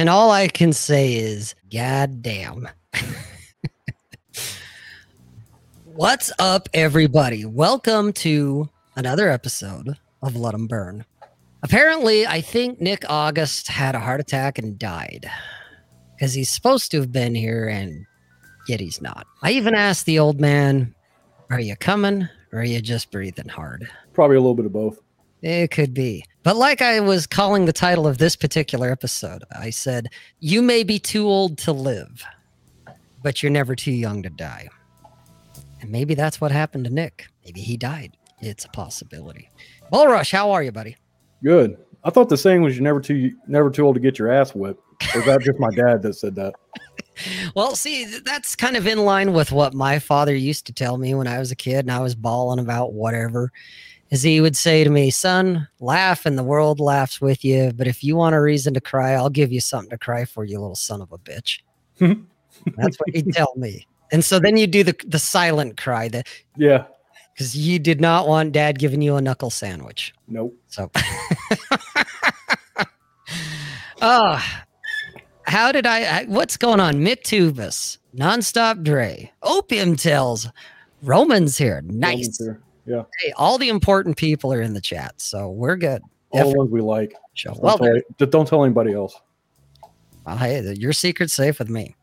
And all I can say is, God damn. What's up, everybody? Welcome to another episode of Let 'em Burn. Apparently, I think Nick August had a heart attack and died because he's supposed to have been here and yet he's not. I even asked the old man, Are you coming or are you just breathing hard? Probably a little bit of both. It could be. But like I was calling the title of this particular episode, I said, You may be too old to live, but you're never too young to die. And maybe that's what happened to Nick. Maybe he died. It's a possibility. Bullrush, how are you, buddy? Good. I thought the saying was you're never too never too old to get your ass whipped. Or is that just my dad that said that? Well, see, that's kind of in line with what my father used to tell me when I was a kid and I was bawling about whatever. Is he would say to me, son, laugh and the world laughs with you. But if you want a reason to cry, I'll give you something to cry for, you little son of a bitch. That's what he'd tell me. And so then you do the, the silent cry that, Yeah. because you did not want dad giving you a knuckle sandwich. Nope. So, oh, how did I? What's going on? Mick Nonstop Dre, Opium Tales, Romans here. Nice. There. Yeah. Hey, all the important people are in the chat, so we're good. All the Definitely ones we like. show. Don't, Well, tell, just don't tell anybody else. well, hey, your secret's safe with me.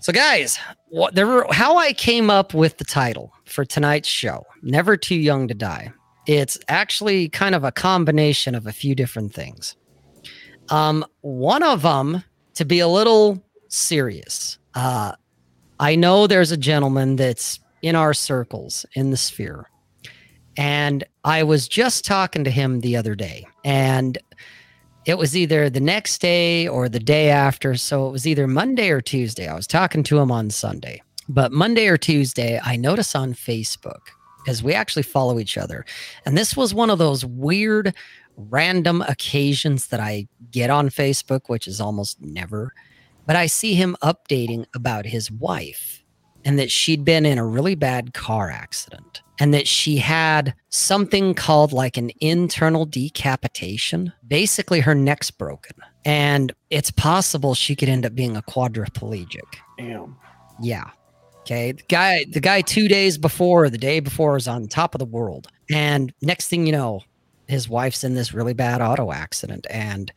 So, guys, what there were how I came up with the title for tonight's show, "Never Too Young to Die." It's actually kind of a combination of a few different things. Um, one of them, to be a little serious, uh, I know there's a gentleman that's in our circles in the sphere, and I was just talking to him the other day, and it was either the next day or the day after. So it was either Monday or Tuesday. I was talking to him on Sunday, but Monday or Tuesday, I notice on Facebook because we actually follow each other. And this was one of those weird, random occasions that I get on Facebook, which is almost never. But I see him updating about his wife and that she'd been in a really bad car accident and that she had something called like an internal decapitation. Basically, her neck's broken. And it's possible she could end up being a quadriplegic. Damn. Yeah. Okay. The guy, the guy two days before, the day before, is on top of the world. And next thing you know, his wife's in this really bad auto accident. And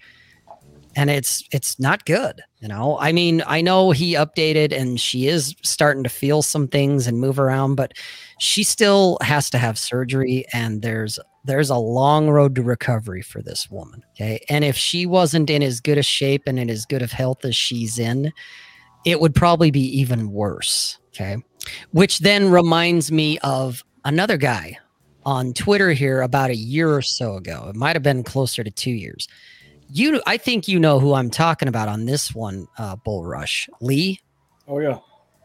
and it's it's not good you know? I mean i know he updated and she is starting to feel some things and move around but she still has to have surgery and there's there's a long road to recovery for this woman okay? And if she wasn't in as good a shape and in as good of health as she's in it would probably be even worse okay? Which then reminds me of another guy on twitter here about a year or so ago. It might have been closer to two years you i think you know who i'm talking about on this one uh bull rush lee Oh yeah.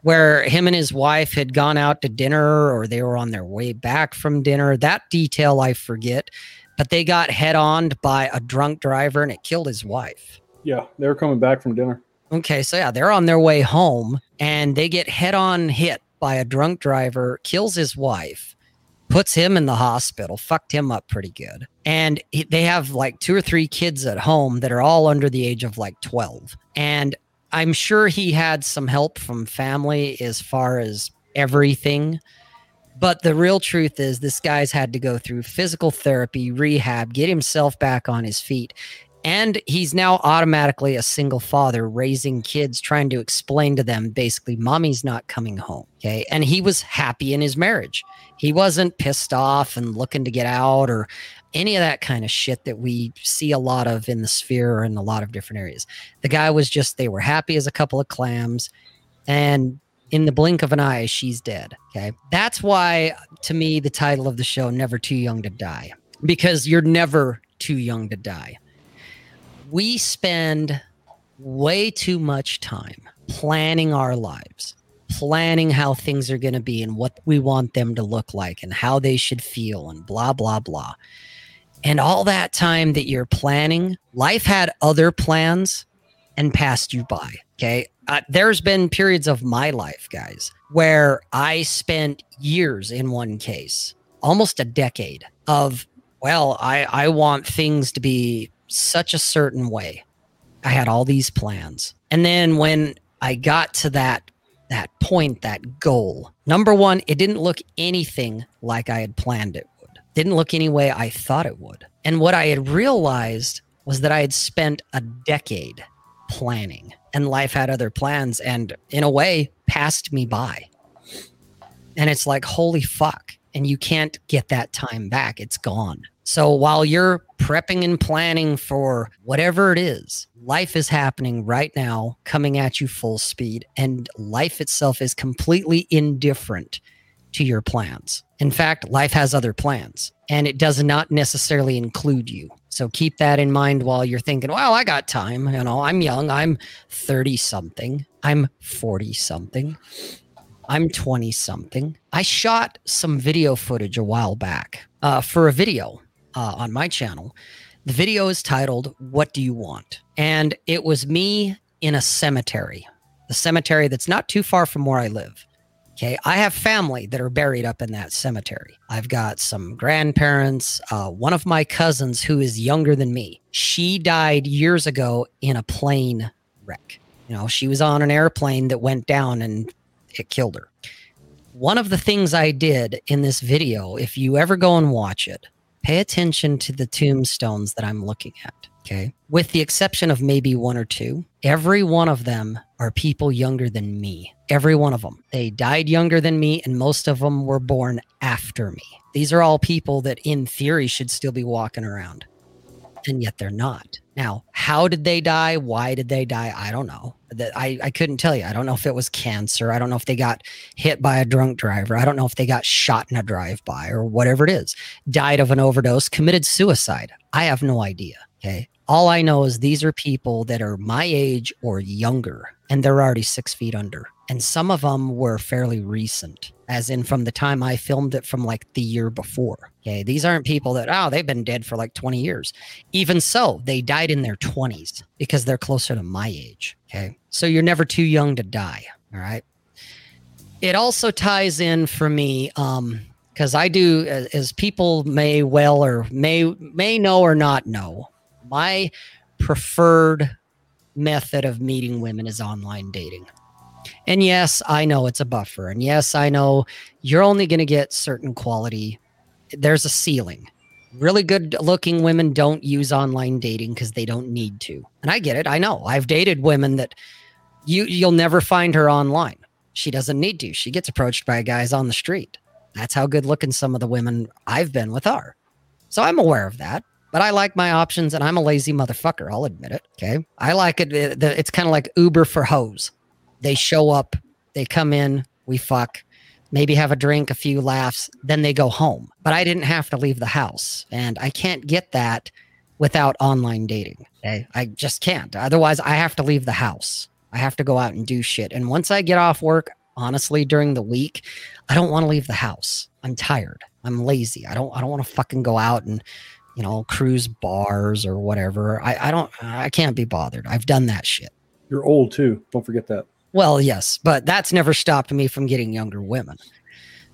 where him and his wife had gone out to dinner or they were on their way back from dinner that detail i forget but they got head on by a drunk driver and it killed his wife Yeah. They were coming back from dinner. okay so yeah they're on their way home and they get head on hit by a drunk driver kills his wife puts him in the hospital, fucked him up pretty good. And he, they have like two or three kids at home that are all under the age of like 12. And I'm sure he had some help from family as far as everything. But the real truth is, this guy's had to go through physical therapy, rehab, get himself back on his feet. And he's now automatically a single father raising kids, trying to explain to them basically, mommy's not coming home. Okay. And he was happy in his marriage. He wasn't pissed off and looking to get out or any of that kind of shit that we see a lot of in the sphere and a lot of different areas. The guy was just, they were happy as a couple of clams. And in the blink of an eye, she's dead. Okay. That's why, to me, the title of the show, Never Too Young to Die, because you're never too young to die. We spend way too much time planning our lives, planning how things are going to be and what we want them to look like and how they should feel and blah, blah, blah. And all that time that you're planning, life had other plans and passed you by. Okay. Uh, there's been periods of my life, guys, where I spent years in one case, almost a decade of, well, I, I want things to be such a certain way. I had all these plans. And then when I got to that that point, that goal, number one, it didn't look anything like I had planned it would. Didn't look any way I thought it would. And what I had realized was that I had spent a decade planning and life had other plans and in a way passed me by. And it's like, holy fuck. And you can't get that time back. It's gone. So while you're prepping and planning for whatever it is, life is happening right now, coming at you full speed, and life itself is completely indifferent to your plans. In fact, life has other plans and it does not necessarily include you. So keep that in mind while you're thinking, well, I got time. You know, I'm young. I'm 30 something. I'm 40 something. I'm 20 something. I shot some video footage a while back uh, for a video uh, on my channel. The video is titled, What Do You Want? And it was me in a cemetery, the cemetery that's not too far from where I live. Okay. I have family that are buried up in that cemetery. I've got some grandparents. Uh, one of my cousins, who is younger than me, she died years ago in a plane wreck. You know, she was on an airplane that went down and it killed her. One of the things I did in this video, if you ever go and watch it, pay attention to the tombstones that I'm looking at. Okay. With the exception of maybe one or two, every one of them are people younger than me. Every one of them. They died younger than me, and most of them were born after me. These are all people that, in theory, should still be walking around, and yet they're not. Now, how did they die? Why did they die? I don't know. That I, I couldn't tell you. I don't know if it was cancer. I don't know if they got hit by a drunk driver. I don't know if they got shot in a drive by or whatever it is. Died of an overdose, committed suicide. I have no idea. Okay. All I know is these are people that are my age or younger, and they're already six feet under. And some of them were fairly recent, as in from the time I filmed it from like the year before. Okay. These aren't people that, oh, they've been dead for like 20 years. Even so, they died in their 20s because they're closer to my age. Okay. So you're never too young to die. All right. It also ties in for me. Um, because I do, as people may well or may may know or not know, my preferred method of meeting women is online dating. And yes, I know it's a buffer. And yes, I know you're only going to get certain quality. There's a ceiling. Really good looking women don't use online dating because they don't need to. And I get it. I know. I've dated women that you you'll never find her online. She doesn't need to. She gets approached by guys on the street. That's how good looking some of the women I've been with are. So I'm aware of that but I like my options and I'm a lazy motherfucker. I'll admit it. Okay. I like it. It's kind of like Uber for hoes. They show up, they come in, we fuck, maybe have a drink, a few laughs, then they go home. But I didn't have to leave the house. And I can't get that without online dating. Okay. I just can't. Otherwise, I have to leave the house. I have to go out and do shit. And once I get off work, honestly, during the week, I don't want to leave the house. I'm tired. I'm lazy. I don't I don't want to fucking go out and you know, cruise bars or whatever. I, I don't, I can't be bothered. I've done that shit. You're old too. Don't forget that. Well, yes, but that's never stopped me from getting younger women.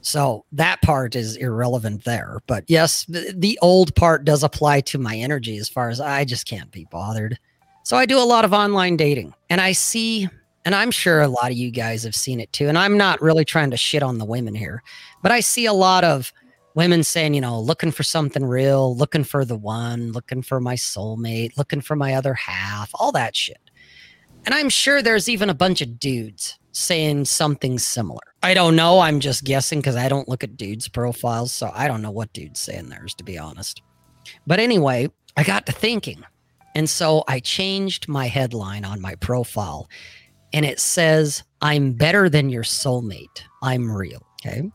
So that part is irrelevant there. But yes, the, old part does apply to my energy as far as I just can't be bothered. So I do a lot of online dating and I see, and I'm sure a lot of you guys have seen it too. And I'm not really trying to shit on the women here, but I see a lot of women saying, you know, looking for something real, looking for the one, looking for my soulmate, looking for my other half, all that shit. And I'm sure there's even a bunch of dudes saying something similar. I don't know. I'm just guessing because I don't look at dudes' profiles. So I don't know what dude's saying theirs, to be honest. But anyway, I got to thinking. And so I changed my headline on my profile and it says, I'm better than your soulmate. I'm real. Okay.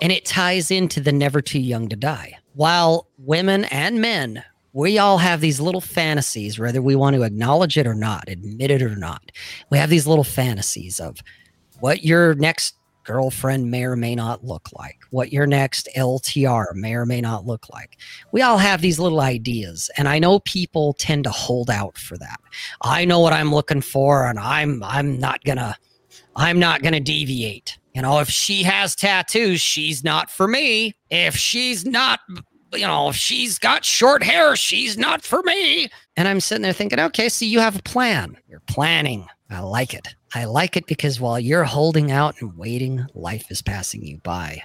And it ties into the never too young to die. While women and men, we all have these little fantasies, whether we want to acknowledge it or not, admit it or not. We have these little fantasies of what your next girlfriend may or may not look like, what your next LTR may or may not look like. We all have these little ideas, and I know people tend to hold out for that. I know what I'm looking for, and I'm I'm not gonna I'm not gonna deviate. You know, if she has tattoos, she's not for me. If she's not you know, if she's got short hair, she's not for me. And I'm sitting there thinking, okay, so you have a plan. You're planning. I like it. I like it because while you're holding out and waiting, life is passing you by.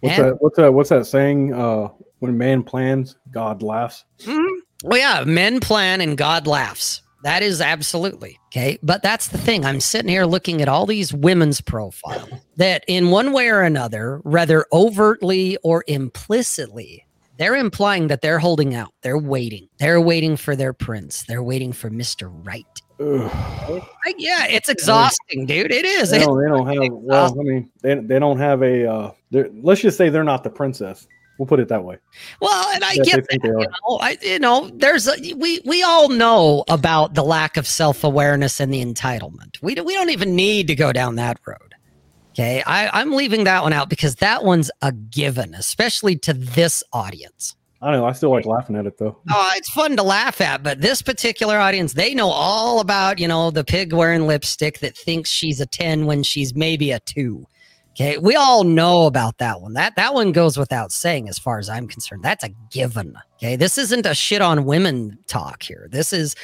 What's And- that? What's that? What's that saying? Uh, when man plans, God laughs. Mhm. Well, yeah, men plan and God laughs. That is absolutely okay. But that's the thing. I'm sitting here looking at all these women's profiles that, in one way or another, rather overtly or implicitly, they're implying that they're holding out. They're waiting. They're waiting for their prince. They're waiting for Mr. Right. Like, yeah, it's exhausting, dude. It is. They don't, they don't have. Well, I mean, they, they don't have a. Uh, they're- let's just say they're not the princess. We'll put it that way. well, and I That get they think they are. you know, I, you know, there's a, we we all know about the lack of self awareness and the entitlement. We don't, we don't even need to go down that road. Okay, I, I'm leaving that one out because that one's a given, especially to this audience. I don't know. I still like laughing at it though. Oh, it's fun to laugh at, but this particular audience, they know all about, you know, the pig wearing lipstick that thinks she's a 10 when she's maybe a 2. Okay, we all know about that one. That that one goes without saying as far as I'm concerned. That's a given. Okay, this isn't a shit on women talk here. This is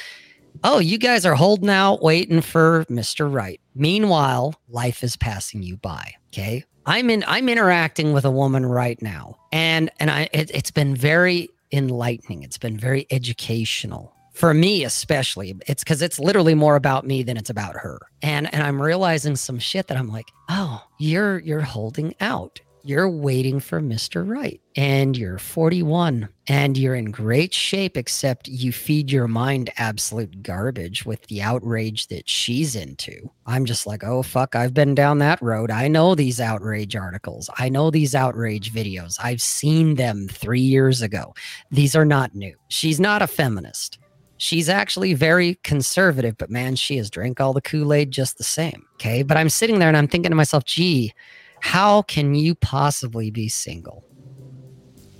oh, you guys are holding out waiting for Mr. Right. Meanwhile, life is passing you by. Okay. I'm in I'm interacting with a woman right now. And and I it, it's been very enlightening. It's been very educational. For me especially. It's cuz it's literally more about me than it's about her. And and I'm realizing some shit that I'm like, "Oh, you're you're holding out. You're waiting for Mr. Right. And you're 41 and you're in great shape, except you feed your mind absolute garbage with the outrage that she's into. I'm just like, oh, fuck, I've been down that road. I know these outrage articles. I know these outrage videos. I've seen them three years ago. These are not new. She's not a feminist. She's actually very conservative, but man, she has drank all the Kool Aid just the same. Okay. But I'm sitting there and I'm thinking to myself, gee, how can you possibly be single?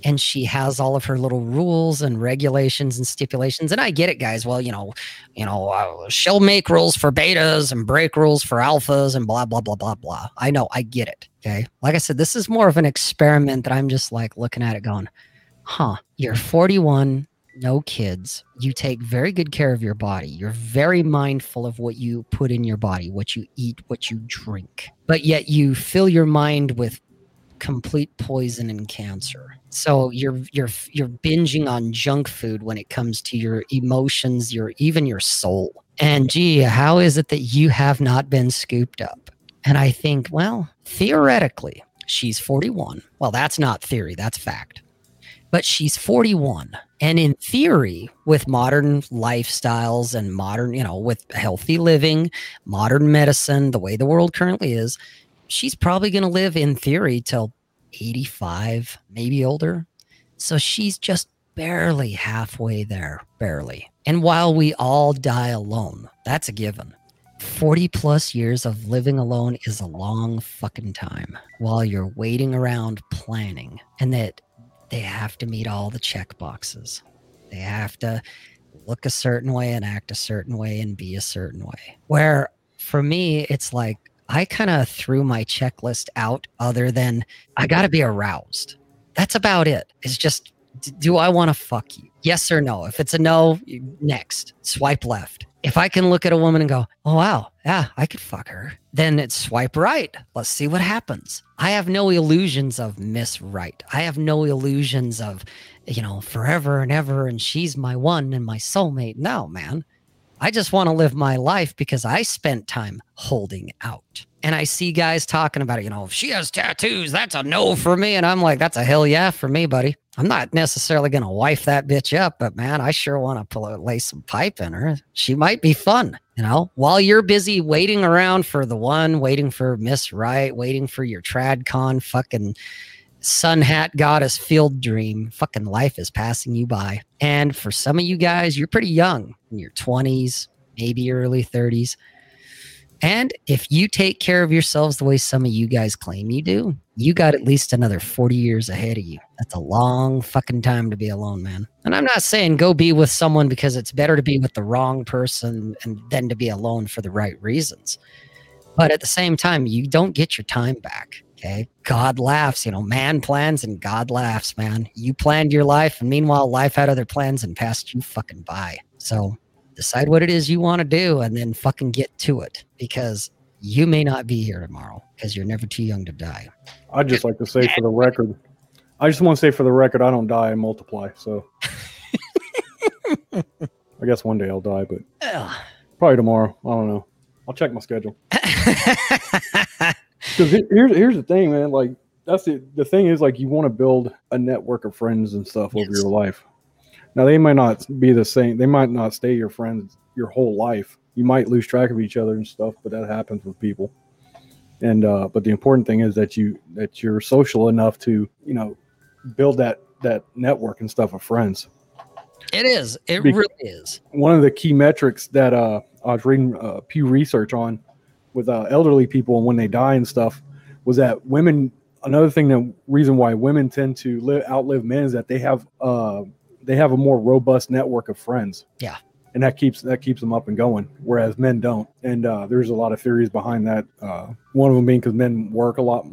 And she has all of her little rules and regulations and stipulations. And I get it, guys. Well, you know, you know, uh, she'll make rules for betas and break rules for alphas and blah, blah, blah, blah, blah. I know, I get it. Okay. Like I said, this is more of an experiment that I'm just like looking at it going, huh, you're 41, no kids. You take very good care of your body. You're very mindful of what you put in your body, what you eat, what you drink. But yet you fill your mind with complete poison and cancer. So you're you're you're binging on junk food when it comes to your emotions, your even your soul. And gee, how is it that you have not been scooped up? And I think, well, theoretically, she's 41. Well, that's not theory, that's fact. But she's 41. And in theory, with modern lifestyles and modern, you know, with healthy living, modern medicine, the way the world currently is, she's probably going to live in theory till 85, maybe older. So she's just barely halfway there, barely. And while we all die alone, that's a given. 40 plus years of living alone is a long fucking time while you're waiting around planning and that they have to meet all the check boxes. They have to look a certain way and act a certain way and be a certain way. Where for me, it's like I kind of threw my checklist out, other than I got to be aroused. That's about it. It's just, do I want to fuck you? Yes or no? If it's a no, next, swipe left. If I can look at a woman and go, oh, wow, yeah, I could fuck her, then it's swipe right. Let's see what happens. I have no illusions of Miss Right. I have no illusions of, you know, forever and ever, and she's my one and my soulmate. No, man. I just want to live my life because I spent time holding out. And I see guys talking about it, you know, if she has tattoos, that's a no for me. And I'm like, that's a hell yeah for me, buddy. I'm not necessarily going to wife that bitch up, but man, I sure want to lay some pipe in her. She might be fun, you know, while you're busy waiting around for the one, waiting for Miss Right, waiting for your TradCon fucking sun hat goddess field dream. Fucking life is passing you by. And for some of you guys, you're pretty young in your 20s, maybe early 30s. And if you take care of yourselves the way some of you guys claim you do, you got at least another 40 years ahead of you. That's a long fucking time to be alone, man. And I'm not saying go be with someone because it's better to be with the wrong person and than to be alone for the right reasons. But at the same time, you don't get your time back. Okay. God laughs, you know, man plans and God laughs, man. You planned your life, and meanwhile, life had other plans and passed you fucking by. So decide what it is you want to do and then fucking get to it because you may not be here tomorrow because you're never too young to die. I'd just like to say for the record, I just want to say for the record, I don't die, I multiply. So I guess one day I'll die, but Ugh. probably tomorrow. I don't know. I'll check my schedule. Because here's here's the thing, man. Like that's the the thing is like you want to build a network of friends and stuff over your life. Now they might not be the same. They might not stay your friends your whole life. You might lose track of each other and stuff, but that happens with people. And uh, but the important thing is that you that you're social enough to you know build that that network and stuff of friends. it is. It Be- really is. One of the key metrics that uh, I was reading uh, Pew Research on with uh, elderly people and when they die and stuff was that women. Another thing, that reason why women tend to live, outlive men is that they have uh, they have a more robust network of friends. Yeah. and that keeps that keeps them up and going, whereas men don't. And uh, there's a lot of theories behind that. Uh, one of them being because men work a lot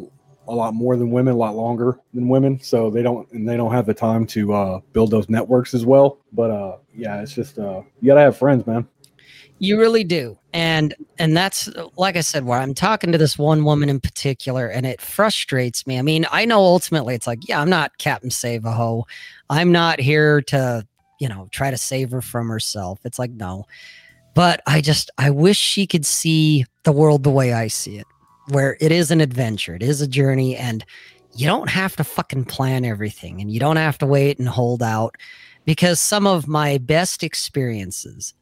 a lot more than women, a lot longer than women, so they don't and they don't have the time to uh, build those networks as well. But uh, yeah, it's just uh, you gotta have friends, man. You really do. And and that's like I said, where I'm talking to this one woman in particular, and it frustrates me. I mean, I know ultimately it's like, yeah, I'm not Captain Save a Ho. I'm not here to, you know, try to save her from herself. It's like, no. But I just I wish she could see the world the way I see it, where it is an adventure, it is a journey, and you don't have to fucking plan everything and you don't have to wait and hold out because some of my best experiences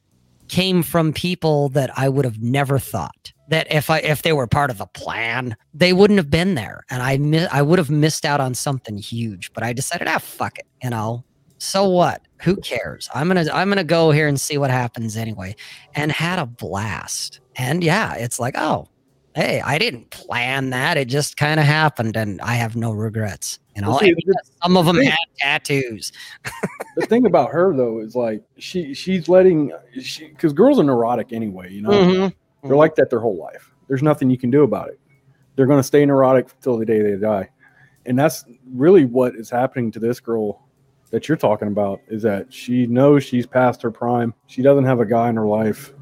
came from people that I would have never thought that if I if they were part of the plan, they wouldn't have been there, and I mi- I would have missed out on something huge. But I decided, ah, fuck it, you know. So what? Who cares? I'm gonna I'm gonna go here and see what happens anyway, and had a blast. And yeah, it's like, oh, hey, I didn't plan that. It just kind of happened, and I have no regrets. You know, Well, see, And the- yes, some of them had tattoos. the thing about her though is like she she's letting she because girls are neurotic anyway. You know, Mhm. they're like that their whole life. There's nothing you can do about it. They're going to stay neurotic till the day they die, and that's really what is happening to this girl that you're talking about. Is that she knows she's past her prime. She doesn't have a guy in her life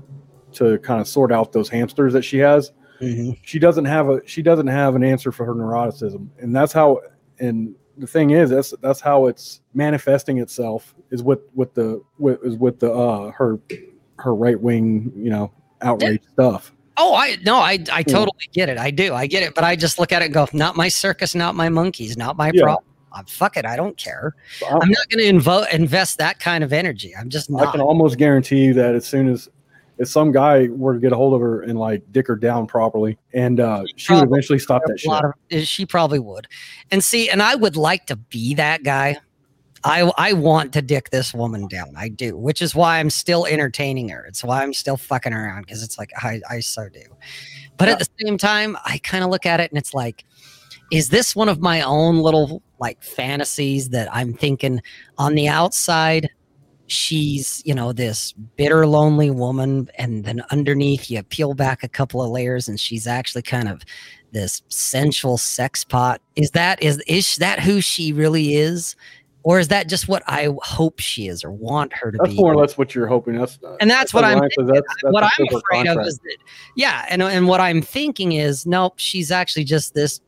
to kind of sort out those hamsters that she has. Mhm. she doesn't have a she doesn't have an answer for her neuroticism and that's how and the thing is that's that's how it's manifesting itself is with with the with is with the uh her her right wing you know outrage stuff Oh, I no, I I totally get it. I do. I get it. But I just look at it and go, not my circus, not my monkeys, not my Yeah. problem. Uh, fuck it. I don't care. So I, I'm not going to invo- invest that kind of energy. I'm just I can almost guarantee you that as soon as if some guy were to get a hold of her and like dick her down properly and uh she would eventually stop that shit of, eh, she probably would. And see, and I would like to be that guy. I I want to dick this woman down. I do, which is why I'm still entertaining her. It's why I'm still fucking around because it's like I I so do. But at the same time, I kind of look at it and it's like, is this one of my own little like fantasies that I'm thinking on the outside? She's, you know, this bitter, lonely woman, and then underneath you peel back a couple of layers, and she's actually kind of this sensual sex pot. Is that is is that who she really is, or is that just what I hope she is or want her to that's be? more or less what you're hoping that's uh, And that's what I'm that's, that's what I'm afraid of is that, yeah, and and what I'm thinking is, nope, she's actually just this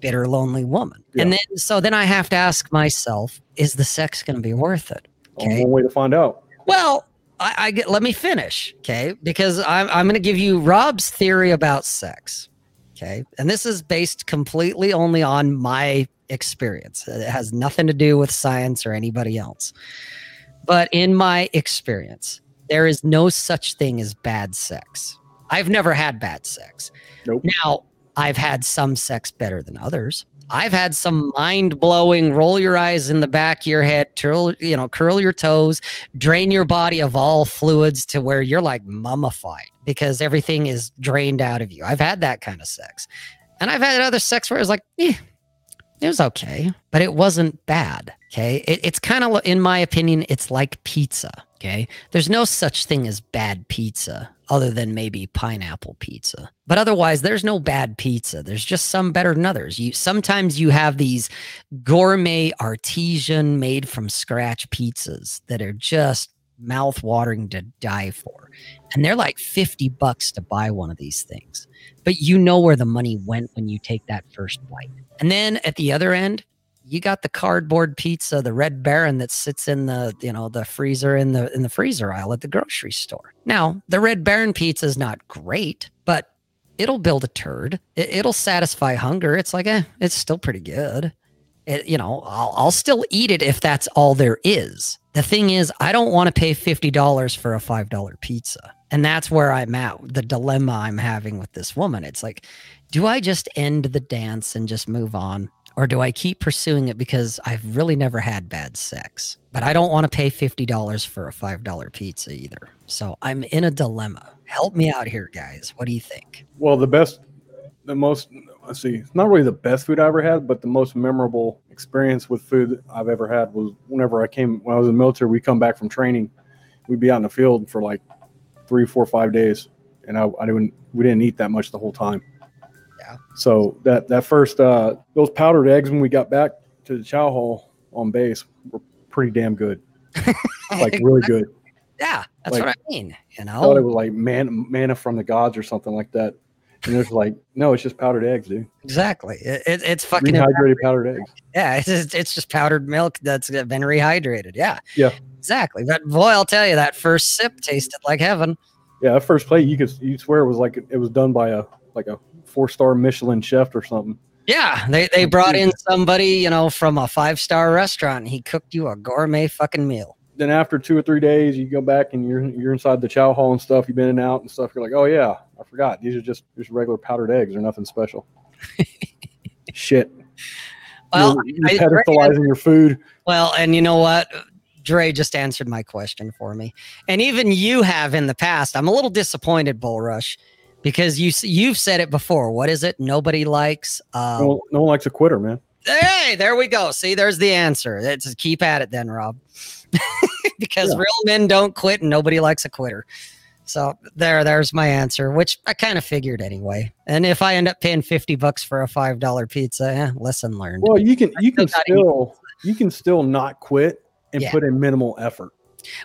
bitter, lonely woman. And then so then I have to ask myself, is the sex going to be worth it? Okay. one way to find out Well, I, I get. Let me finish, okay? Because I'm I'm going to give you Rob's theory about sex, okay? And this is based completely only on my experience. It has nothing to do with science or anybody else. But in my experience, there is no such thing as bad sex. I've never had bad sex. Nope. Now, I've had some sex better than others. I've had some mind blowing, roll your eyes in the back of your head, curl, you know, curl your toes, drain your body of all fluids to where you're like mummified because everything is drained out of you. I've had that kind of sex. And I've had other sex where it's like, eh, It was okay, but it wasn't bad. Okay. It, it's kind of, in my opinion, it's like pizza. Okay. There's no such thing as bad pizza other than maybe pineapple pizza. But otherwise, there's no bad pizza. There's just some better than others. You sometimes you have these gourmet artesian made from scratch pizzas that are just mouth watering to die for. And they're like 50 bucks to buy one of these things. But you know where the money went when you take that first bite. And then at the other end, you got the cardboard pizza, the Red Baron that sits in the you know the freezer in the in the freezer aisle at the grocery store. Now the Red Baron pizza is not great, but it'll build a turd. It, will satisfy hunger. It's like eh, it's still pretty good. It, you know, I'll, I'll still eat it if that's all there is. The thing is, I don't want to pay fifty dollars for a five dollar pizza, and that's where I'm at. The dilemma I'm having with this woman. It's like, do I just end the dance and just move on? Or do I keep pursuing it because I've really never had bad sex? But I don't want to pay $50 for a $5 pizza either. So I'm in a dilemma. Help me out here, guys. What do you think? Well, the best, the most, let's see, it's not really the best food I ever had, but the most memorable experience with food I've ever had was whenever I came, when I was in the military, we come back from training, we'd be out in the field for like three, four, five days. And I, I didn't, we didn't eat that much the whole time. Yeah. So that that first uh, those powdered eggs when we got back to the chow hall on base were pretty damn good, like really good. Yeah, that's like, what I mean. You know, I thought it was like man, manna from the gods or something like that. And it's like, no, it's just powdered eggs, dude. Exactly. It, it, it's fucking rehydrated powdered eggs. Yeah, it's just, it's just powdered milk that's been rehydrated. Yeah. Yeah. Exactly. But boy, I'll tell you, that first sip tasted like heaven. Yeah, that first plate, you could you swear it was like it was done by a like a four star Michelin chef or something. Yeah, they, they brought in somebody, you know, from a five star restaurant. And he cooked you a gourmet fucking meal. Then after two or three days, you go back and you're you're inside the chow hall and stuff. You've been in and out and stuff. You're like, oh yeah, I forgot. These are just just regular powdered eggs. They're nothing special. Shit. Well, you're, you're pedestalizing your food. Well, and you know what? Dre just answered my question for me, and even you have in the past. I'm a little disappointed, Bull Rush because you you've said it before. What is it? Nobody likes. Um, no, no one likes a quitter, man. Hey, there we go. See, there's the answer. It's keep at it then, Rob. because yeah. real men don't quit, and nobody likes a quitter. So there, there's my answer, which I kind of figured anyway. And if I end up paying fifty bucks for a five dollar pizza, eh, lesson learned. Well, you can you can still you can still not quit and yeah. put in minimal effort.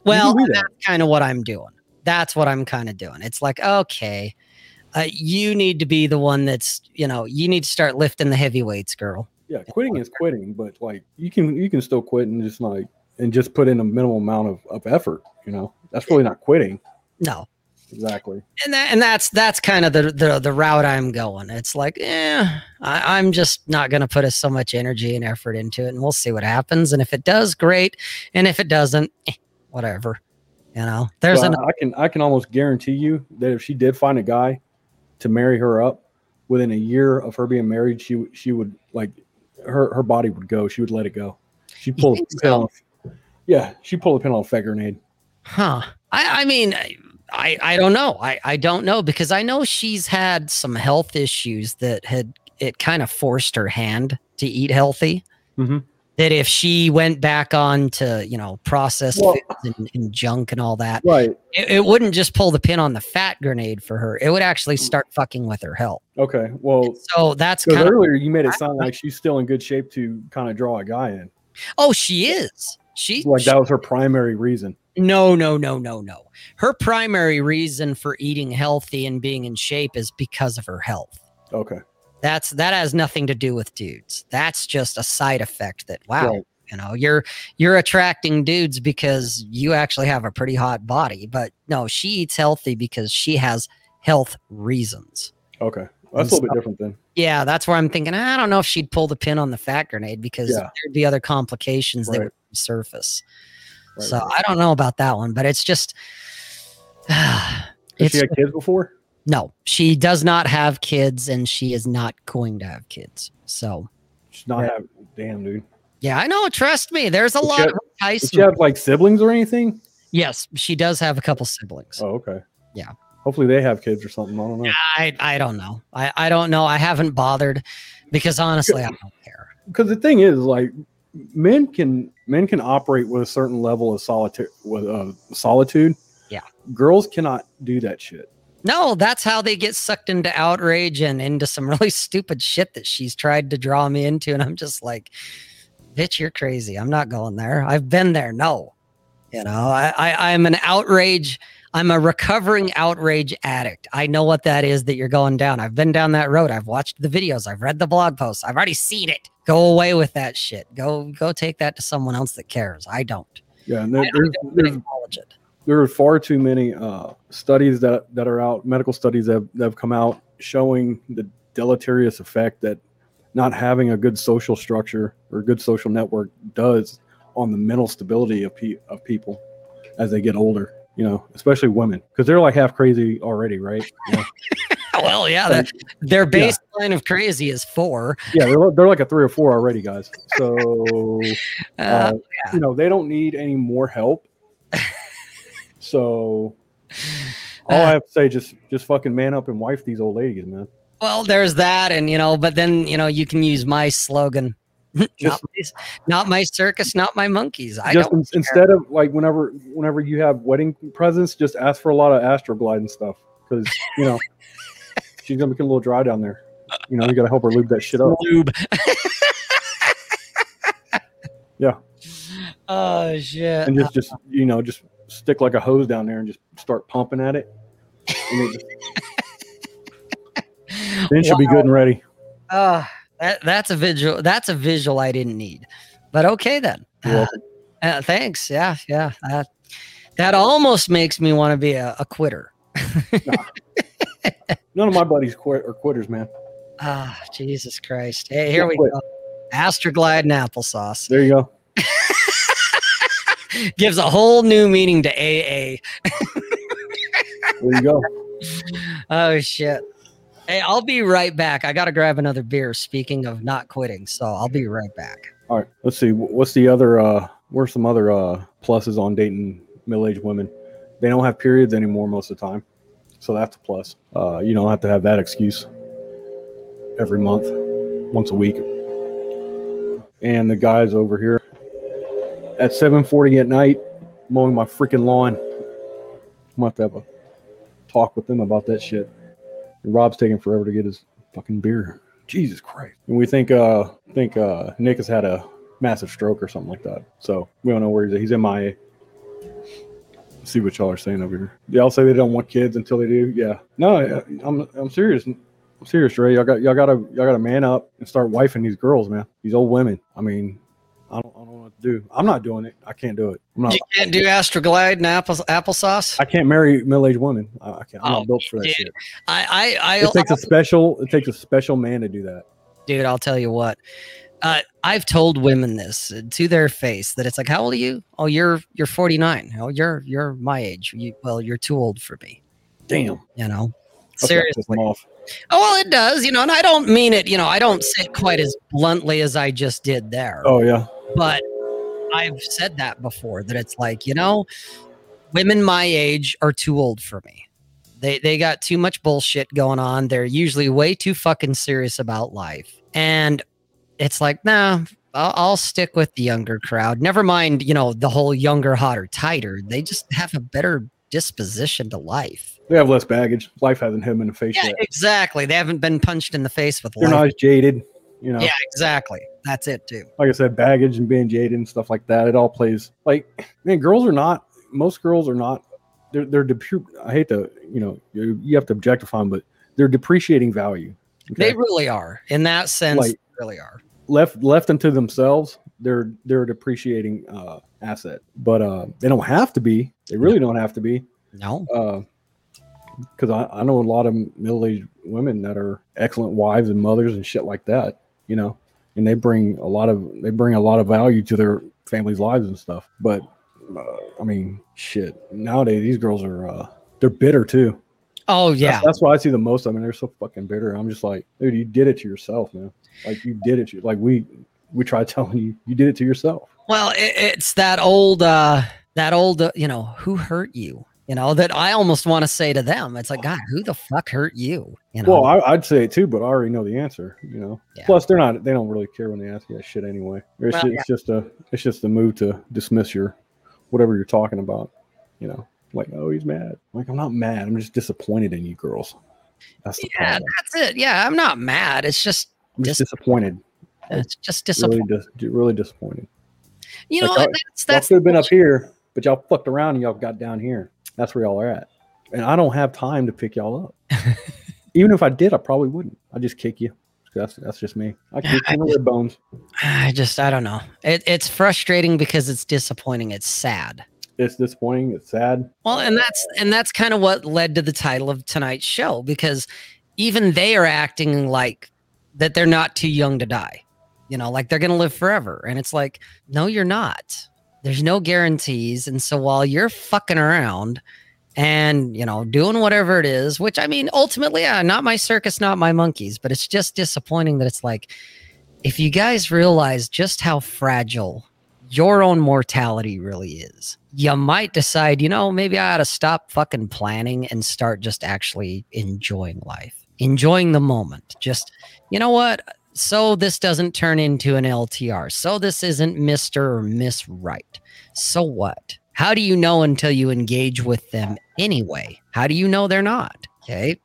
Well, that's kind of what I'm doing. That's what I'm kind of doing. It's like okay, uh, you need to be the one that's you know you need to start lifting the heavyweights, girl. Yeah, quitting is quitting, but like you can you can still quit and just like and just put in a minimal amount of, of effort. You know, that's really not quitting. No, exactly. And that and that's that's kind of the the, the route I'm going. It's like, yeah, I, am just not going to put so much energy and effort into it, and we'll see what happens. And if it does, great. And if it doesn't, eh, whatever. You know, there's well, an. I can I can almost guarantee you that if she did find a guy to marry her up within a year of her being married she she would like her her body would go. She would let it go. She pulled the pin on, yeah she pulled the pin on a fake grenade. Huh. I i mean i i don't know. I i don't know because i know she's had some health issues that had it kind of forced her hand to eat healthy. Mm-hmm that if she went back on to you know processed well, and, and, junk and all that right. it, it, wouldn't just pull the pin on the fat grenade for her. It would actually start fucking with her health. Okay well and so that's kind earlier you made it sound like she's still in good shape to kind of draw a guy in. Oh she is. She like she, that was her primary reason. No no no no no. Her primary reason for eating healthy and being in shape is because of her health. Okay that's that has nothing to do with dudes. That's just a side effect that wow, right. you know, you're you're attracting dudes because you actually have a pretty hot body. But no, she eats healthy because she has health reasons. Okay. That's a little bit different then. Yeah, that's where I'm thinking. I don't know if she'd pull the pin on the fat grenade because yeah. there'd be other complications right. that would surface. Right, so I don't know about that one, but it's just. Uh, Has she had kids before? No, she does not have kids, and she is not going to have kids. So she's not have. Damn, dude. Yeah, I know. Trust me. There's a lot have, of Does she have like siblings or anything? Yes, she does have a couple siblings. Oh, okay. Yeah. Hopefully they have kids or something. I don't know. I I don't know. I I don't know. I haven't bothered because honestly, I don't care. because the thing is like men can men can operate with a certain level of solitude with uh, solitude Yeah. girls cannot do that shit No, that's how they get sucked into outrage and into some really stupid shit that she's tried to draw me into. And I'm just like, bitch, you're crazy. I'm not going there. I've been there. No. You know, I, I I'm an outrage. I'm a recovering outrage addict. I know what that is that you're going down. I've been down that road. I've watched the videos. I've read the blog posts. I've already seen it. Go away with that shit. Go go take that to someone else that cares. I don't. yeah and there, I there's, don't there's acknowledge it. There are far too many uh, studies that that are out, medical studies that have, that have come out showing the deleterious effect that not having a good social structure or a good social network does on the mental stability of pe- of people as they get older. You know, especially women, because they're like half crazy already, right? Know? Well, yeah, that, their baseline of crazy is four. yeah, they're, they're like a three or four already, guys. So Uh, uh, you know they don't need any more help. so all uh, I have to say, just just fucking man up and wife these old ladies, man. well, there's that, and you know, but then you know, you can use my slogan. not, my, not my circus, not my monkeys. I just don't. in- instead of like whenever whenever you have wedding presents, just ask for a lot of Astroglide and stuff because you know she's gonna become a little dry down there. You know, you gotta help her lube that shit up. Lube. Yeah. Oh shit. and just just you know just stick like a hose down there and just start pumping at it. And it just- then she'll be good and ready. Uh, that, that's a visual. That's a visual I didn't need. But okay then. You're. Uh, thanks. Yeah, yeah. That that almost makes me want to be a, a quitter. None of my buddies quit are quitters, man. Ah, Jesus Christ. Hey, here Yeah, we quit. go. Astroglide and applesauce There you go. Gives a whole new meaning to AA. There you go. Oh shit. Hey, I'll be right back. I gotta grab another beer. Speaking of not quitting, so I'll be right back. All right. Let's see. What's the other? uh Where's some other uh pluses on dating middle-aged women? They don't have periods anymore most of the time, so that's a plus. Uh, you don't have to have that excuse every month, once a week. And the guys over here at 7:40 at night mowing my freaking lawn. I'm gonna have to have a talk with them about that shit. And Rob's taking forever to get his fucking beer. Jesus Christ. And we think uh think uh Nick has had a massive stroke or something like that. So we don't know where he's at. He's MIA. See what y'all are saying over here. Y'all say they don't want kids until they do. Yeah. No, I'm I'm serious. I'm serious, Ray. Y'all got y'all gotta y'all gotta man up and start wifing these girls, man. These old women. I mean, I don't I don't know what to do. I'm not doing it. I can't do it. I'm not You can't do Astroglide and apple, applesauce. I can't marry middle aged women. I, I can't. I'm Oh, not built for that dude. shit. I, I, It I, takes a special. It takes a special man to do that. dude, I'll tell you what. Uh, I've told women this to their face that it's like, how old are you? Oh, you're you're 49. Oh, you're you're my age. You, well, you're too old for me. Damn. You know, That's gotta piss seriously. off. Oh well, it does. You know, and I don't mean it. You know, I don't say it quite as bluntly as I just did there. Oh yeah. But I've said that before that it's like, you know, women my age are too old for me. They they got too much bullshit going on. They're usually way too fucking serious about life. And it's like, nah, I'll, I'll stick with the younger crowd. Never mind, you know, the whole younger, hotter, tighter. They just have a better disposition to life. They have less baggage. Life hasn't hit them in the face Yeah, yet. exactly. They haven't been punched in the face with They're not life. as jaded. You know, Yeah, exactly. That's it too. like I said, baggage and being jaded and stuff like that. It all plays. Like, man, girls are not. Most girls are not. They're they're. I hate to, you know, you, you have to objectify them, but they're depreciating value. They really are. In that sense, Like- they really are. left left unto themselves, they're they're a depreciating uh, asset. But uh, they don't have to be. They really don't have to be. No. Uh, because I, I know a lot of middle-aged women that are excellent wives and mothers and shit like that you know and they bring a lot of they bring a lot of value to their families lives and stuff. But uh, i mean shit nowadays these girls are uh they're bitter too. Oh yeah. that's why i see the most I mean, they're so fucking bitter. I'm just like dude you did it to yourself man. Like you did it to, like we we tried telling you you did it to yourself. Well, it, it's that old, uh, that old, uh, you know, who hurt you? You know, that I almost want to say to them. It's like, God, who the fuck hurt you? You know, Well, I, I'd say it too, but I already know the answer. You know. Yeah. Plus, they're not. They don't really care when they ask you that shit anyway. It's, Well, ju- it's just a. It's just a move to dismiss your, whatever you're talking about. You know, like oh he's mad. Like I'm not mad. I'm just disappointed in you girls. That's the yeah, problem. that's it. Yeah, I'm not mad. It's just, I'm just dis- disappointed. it's just Really, dis- really disappointed. you know like, what? I- That's Y'all could have been up here, but y'all fucked around and y'all got down here. That's where y'all are at. And I don't have time to pick y'all up. Even if I did, I probably wouldn't. I'd just kick you. That's that's just me. I kick you in the rib bones. I just I don't know. It, it's frustrating because it's disappointing. It's sad. It's disappointing. It's sad. Well, and that's and that's kind of what led to the title of tonight's show because even they are acting like that they're not too young to die. You know, like they're going to live forever. And it's like, no, you're not. There's no guarantees. And so while you're fucking around and, you know, doing whatever it is, which I mean, ultimately, yeah, not my circus, not my monkeys, but it's just disappointing that it's like, if you guys realize just how fragile your own mortality really is, you might decide, you know, maybe I ought to stop fucking planning and start just actually enjoying life, enjoying the moment. Just, you know what? So this doesn't turn into an LTR. So this isn't Mr. or Miss Right. So what? How do you know until you engage with them anyway? How do you know they're not? Okay. You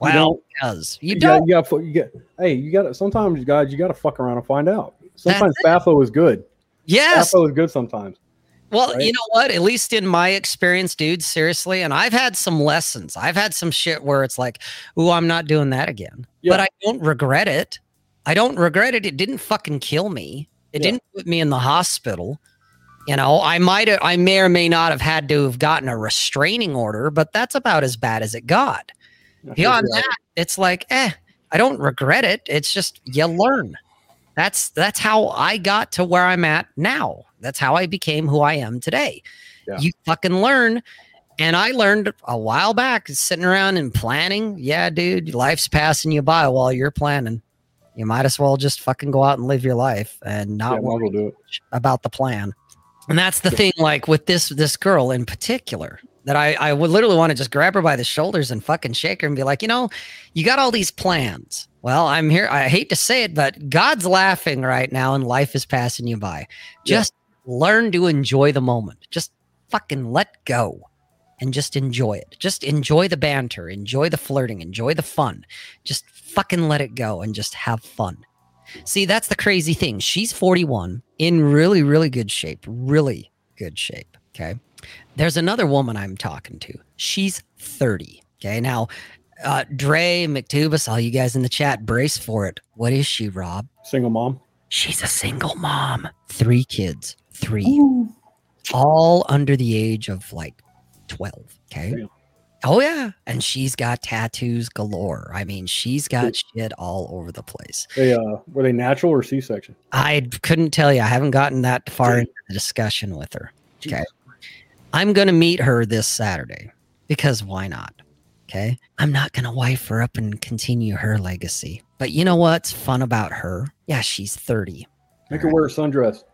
Well, because you You don't. got, you got, you get. Hey, you got to. Sometimes, guys, you got to fuck around and find out. Sometimes FAFO is good. Yes. FAFO is good sometimes. Well, right? you know what? At least in my experience, dude, seriously, and I've had some lessons. I've had some shit where it's like, "Ooh, I'm not doing that again." Yeah. But I don't regret it. I don't regret it. It didn't fucking kill me. It Yeah. didn't put me in the hospital. You know, I might have, I may or may not have had to have gotten a restraining order, but that's about as bad as it got. Beyond that, it's like, eh, I don't regret it. It's just you learn. That's that's how I got to where I'm at now. That's how I became who I am today. Yeah. You fucking learn. And I learned a while back sitting around and planning. Yeah, dude, life's passing you by while you're planning. You might as well just fucking go out and live your life and not might as worry well do it. about the plan. And that's the thing, like with this this girl in particular, that I, I would literally want to just grab her by the shoulders and fucking shake her and be like, you know, you got all these plans. Well, I'm here. I hate to say it, but God's laughing right now and life is passing you by. Yeah. Just learn to enjoy the moment. Just fucking let go and just enjoy it. Just enjoy the banter, enjoy the flirting, enjoy the fun. Just fucking let it go and just have fun. See, that's the crazy thing. She's 41 in really, really good shape. Really good shape. Okay. There's another woman I'm talking to. She's 30. Okay. Now, uh, Dre, McTubus, all you guys in the chat, brace for it. What is she, Rob? Single mom. She's a single mom. Three kids. Three. All under the age of like 12. Okay. Damn. Oh, yeah. And she's got tattoos galore. I mean, she's got shit all over the place. They uh, were they natural or C section? I couldn't tell you. I haven't gotten that far Damn. into the discussion with her. Okay. I'm going to meet her this Saturday because why not? Okay. I'm not going to wife her up and continue her legacy. But you know what's fun about her? Yeah, she's 30. Make her wear a sundress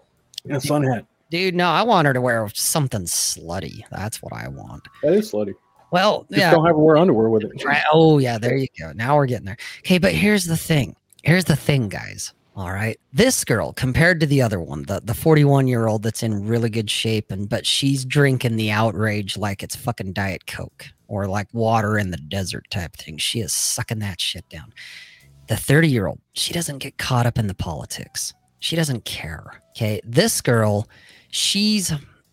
and a sun hat. Dude, no, I want her to wear something slutty. That's what I want. That is slutty. Well, Just yeah. don't have her wear underwear with it. Right. Oh, yeah. There you go. Now we're getting there. Okay. But here's the thing. Here's the thing, guys. All right. This girl, compared to the other one, the, the 41 year old that's in really good shape, and but she's drinking the outrage like it's fucking Diet Coke or like water in the desert type thing. She is sucking that shit down. The 30 year old, she doesn't get caught up in the politics. She doesn't care. Okay. This girl, she's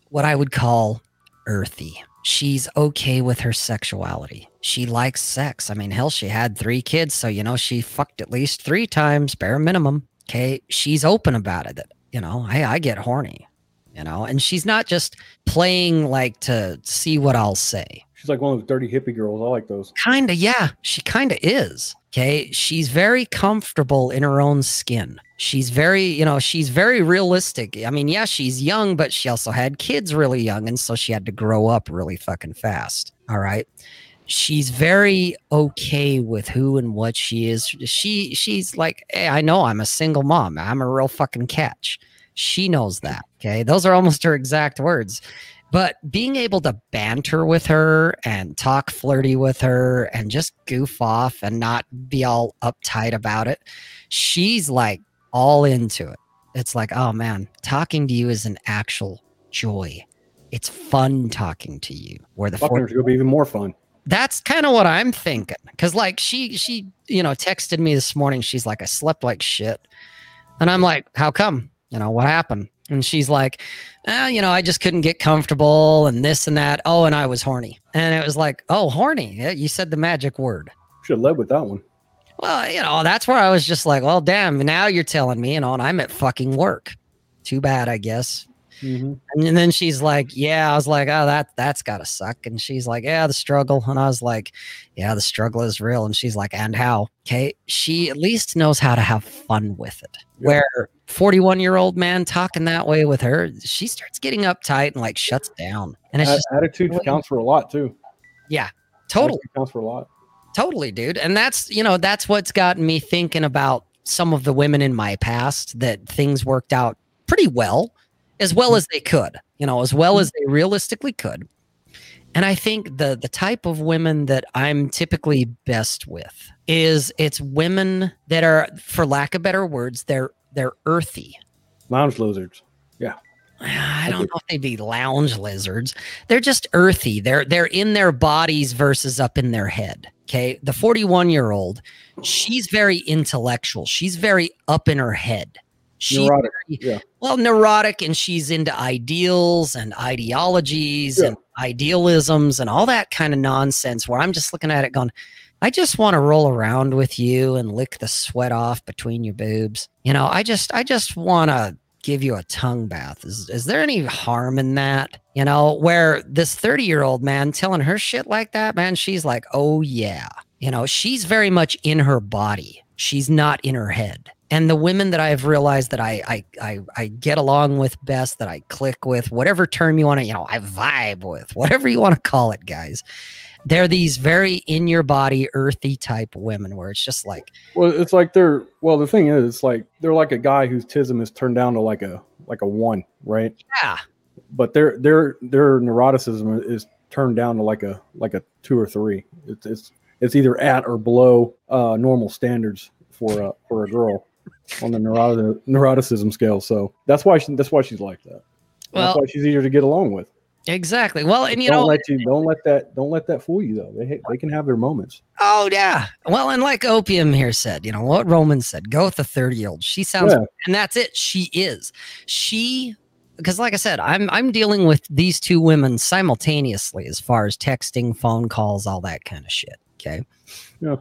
what I would call earthy. She's okay with her sexuality. She likes sex. I mean, hell, she had three kids, so you know she fucked at least three times, bare minimum. Okay, she's open about it. That you know, hey, I get horny. You know, and she's not just playing like to see what I'll say. She's like one of those dirty hippie girls. I like those. Kinda, yeah, she kinda is. Okay, she's very comfortable in her own skin. She's very, you know, she's very realistic. I mean, yeah, she's young, but she also had kids really young, and so she had to grow up really fucking fast. All right. She's very okay with who and what she is. She she's like, hey, I know I'm a single mom. I'm a real fucking catch. She knows that. Okay. Those are almost her exact words. But being able to banter with her and talk flirty with her and just goof off and not be all uptight about it, she's like all into it. It's like, oh man, talking to you is an actual joy. It's fun talking to you. Where the her's gonna be even more fun. that's kind of what I'm thinking. Cause like she she you know texted me this morning. She's like, I slept like shit, and I'm like, how come? You know what happened? And she's like, ah, you know, I just couldn't get comfortable and this and that. Oh, and I was horny. And it was like, oh, horny. Yeah, You said the magic word. Should have led with that one. Well, you know, that's where I was just like, well, damn. Now you're telling me, you know, and I'm at fucking work. Too bad, I guess. Mhm. And then she's like, "Yeah." I was like, "Oh, that that's gotta suck." And she's like, "Yeah, the struggle." And I was like, "Yeah, the struggle is real." And she's like, "And how?" Okay, she at least knows how to have fun with it. Yeah. Where forty-one-year-old man talking that way with her, she starts getting uptight and like shuts down. And it's just attitude counts for a lot too. total Attitude counts for a lot. Totally, dude. And that's, you know, that's what's gotten me thinking about some of the women in my past that things worked out pretty well, as well as they could, you know, as well as they realistically could. And I think the the type of women that I'm typically best with is it's women that are, for lack of better words, they're they're earthy. Lounge lizards. I don't know if they'd be lounge lizards. They're just earthy. They're they're in their bodies versus up in their head. Okay. The 41 year old, she's very intellectual. She's very up in her head. She's Neurotic. very- Yeah. well, neurotic and she's into ideals and ideologies Yeah. and idealisms and all that kind of nonsense where I'm just looking at it going, I just want to roll around with you and lick the sweat off between your boobs. You know, I just I just want to give you a tongue bath. Is is there any harm in that? You know, where this 30-year-old man telling her shit like that, man, she's like, "Oh yeah." You know, she's very much in her body. She's not in her head. And the women that I've realized that I I I, I get along with best, that I click with, whatever term you want to, you know, I vibe with, whatever you want to call it, guys. They're these very in your body, earthy type women where it's just like, Well, it's like they're well. The thing is, it's like they're like a guy whose tism is turned down to like a like a one, right? yeah, But their their their neuroticism is turned down to like a like a two or three. It's it's it's either at or below uh, normal standards for a for a girl on the neurotic, neuroticism scale. So that's why she, that's why she's like that. that's why she's easier to get along with. Exactly. Well, and you don't know, let you don't let that don't let that fool you though. They they can have their moments. Oh yeah. Well, and like Opium here said, you know what Roman said, go with the 30 year old. She sounds Yeah. and that's it. She is. She because like I said, I'm I'm dealing with these two women simultaneously as far as texting, phone calls, all that kind of shit. Okay. Yeah.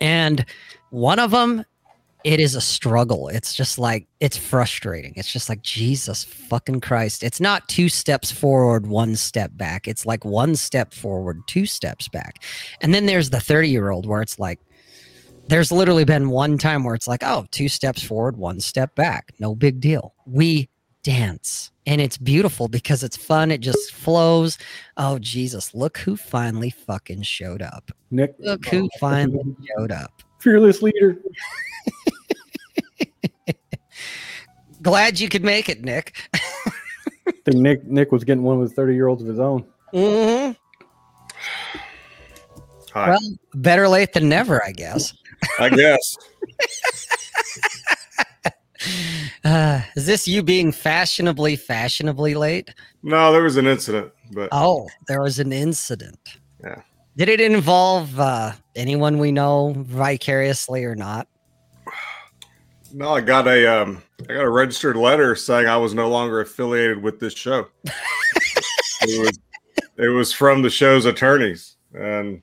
And one of them, it is a struggle. It's just like it's frustrating. It's just like Jesus fucking Christ. It's not two steps forward, one step back. It's like one step forward, two steps back. And then there's the 30 year old where it's like, there's literally been one time where it's like, oh, two steps forward, one step back. No big deal. We dance and it's beautiful because it's fun. It just flows. Oh, Jesus. Look who finally fucking showed up. Nick, Look who finally showed up. fearless leader. Glad you could make it, Nick. I think Nick Nick was getting one with thirty year olds of his own. hmm Hi. Well, better late than never, I guess. I guess. Uh, is this you being fashionably, fashionably late? No, there was an incident, but Oh, there was an incident. Yeah. Did it involve uh, anyone we know vicariously or not? No, I got a um, I got a registered letter saying I was no longer affiliated with this show. it was it was from the show's attorneys, and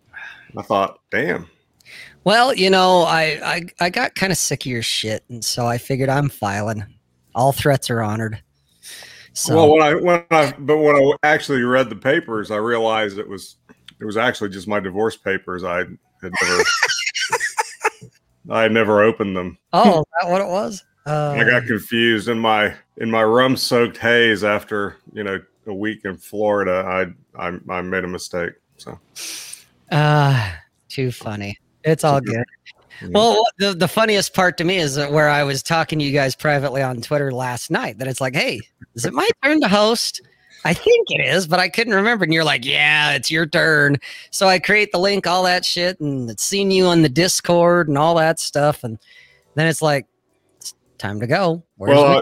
I thought, damn. Well, you know, I I, I got kind of sick of your shit, and so I figured I'm filing. All threats are honored. So Well, when I when I but when I actually read the papers, I realized it was it was actually just my divorce papers. I had never I never opened them. oh, is that what it was? Uh, I got confused in my in my rum soaked haze after you know a week in Florida. I I, I made a mistake. So uh, too funny. It's all good. Well, the, the funniest part to me is where I was talking to you guys privately on Twitter last night that it's like, hey, is it my turn to host? I think it is, but I couldn't remember. And you're like, yeah, it's your turn. So I create the link, all that shit, and it's seen you on the Discord and all that stuff. And then it's like, it's time to go. Where's well,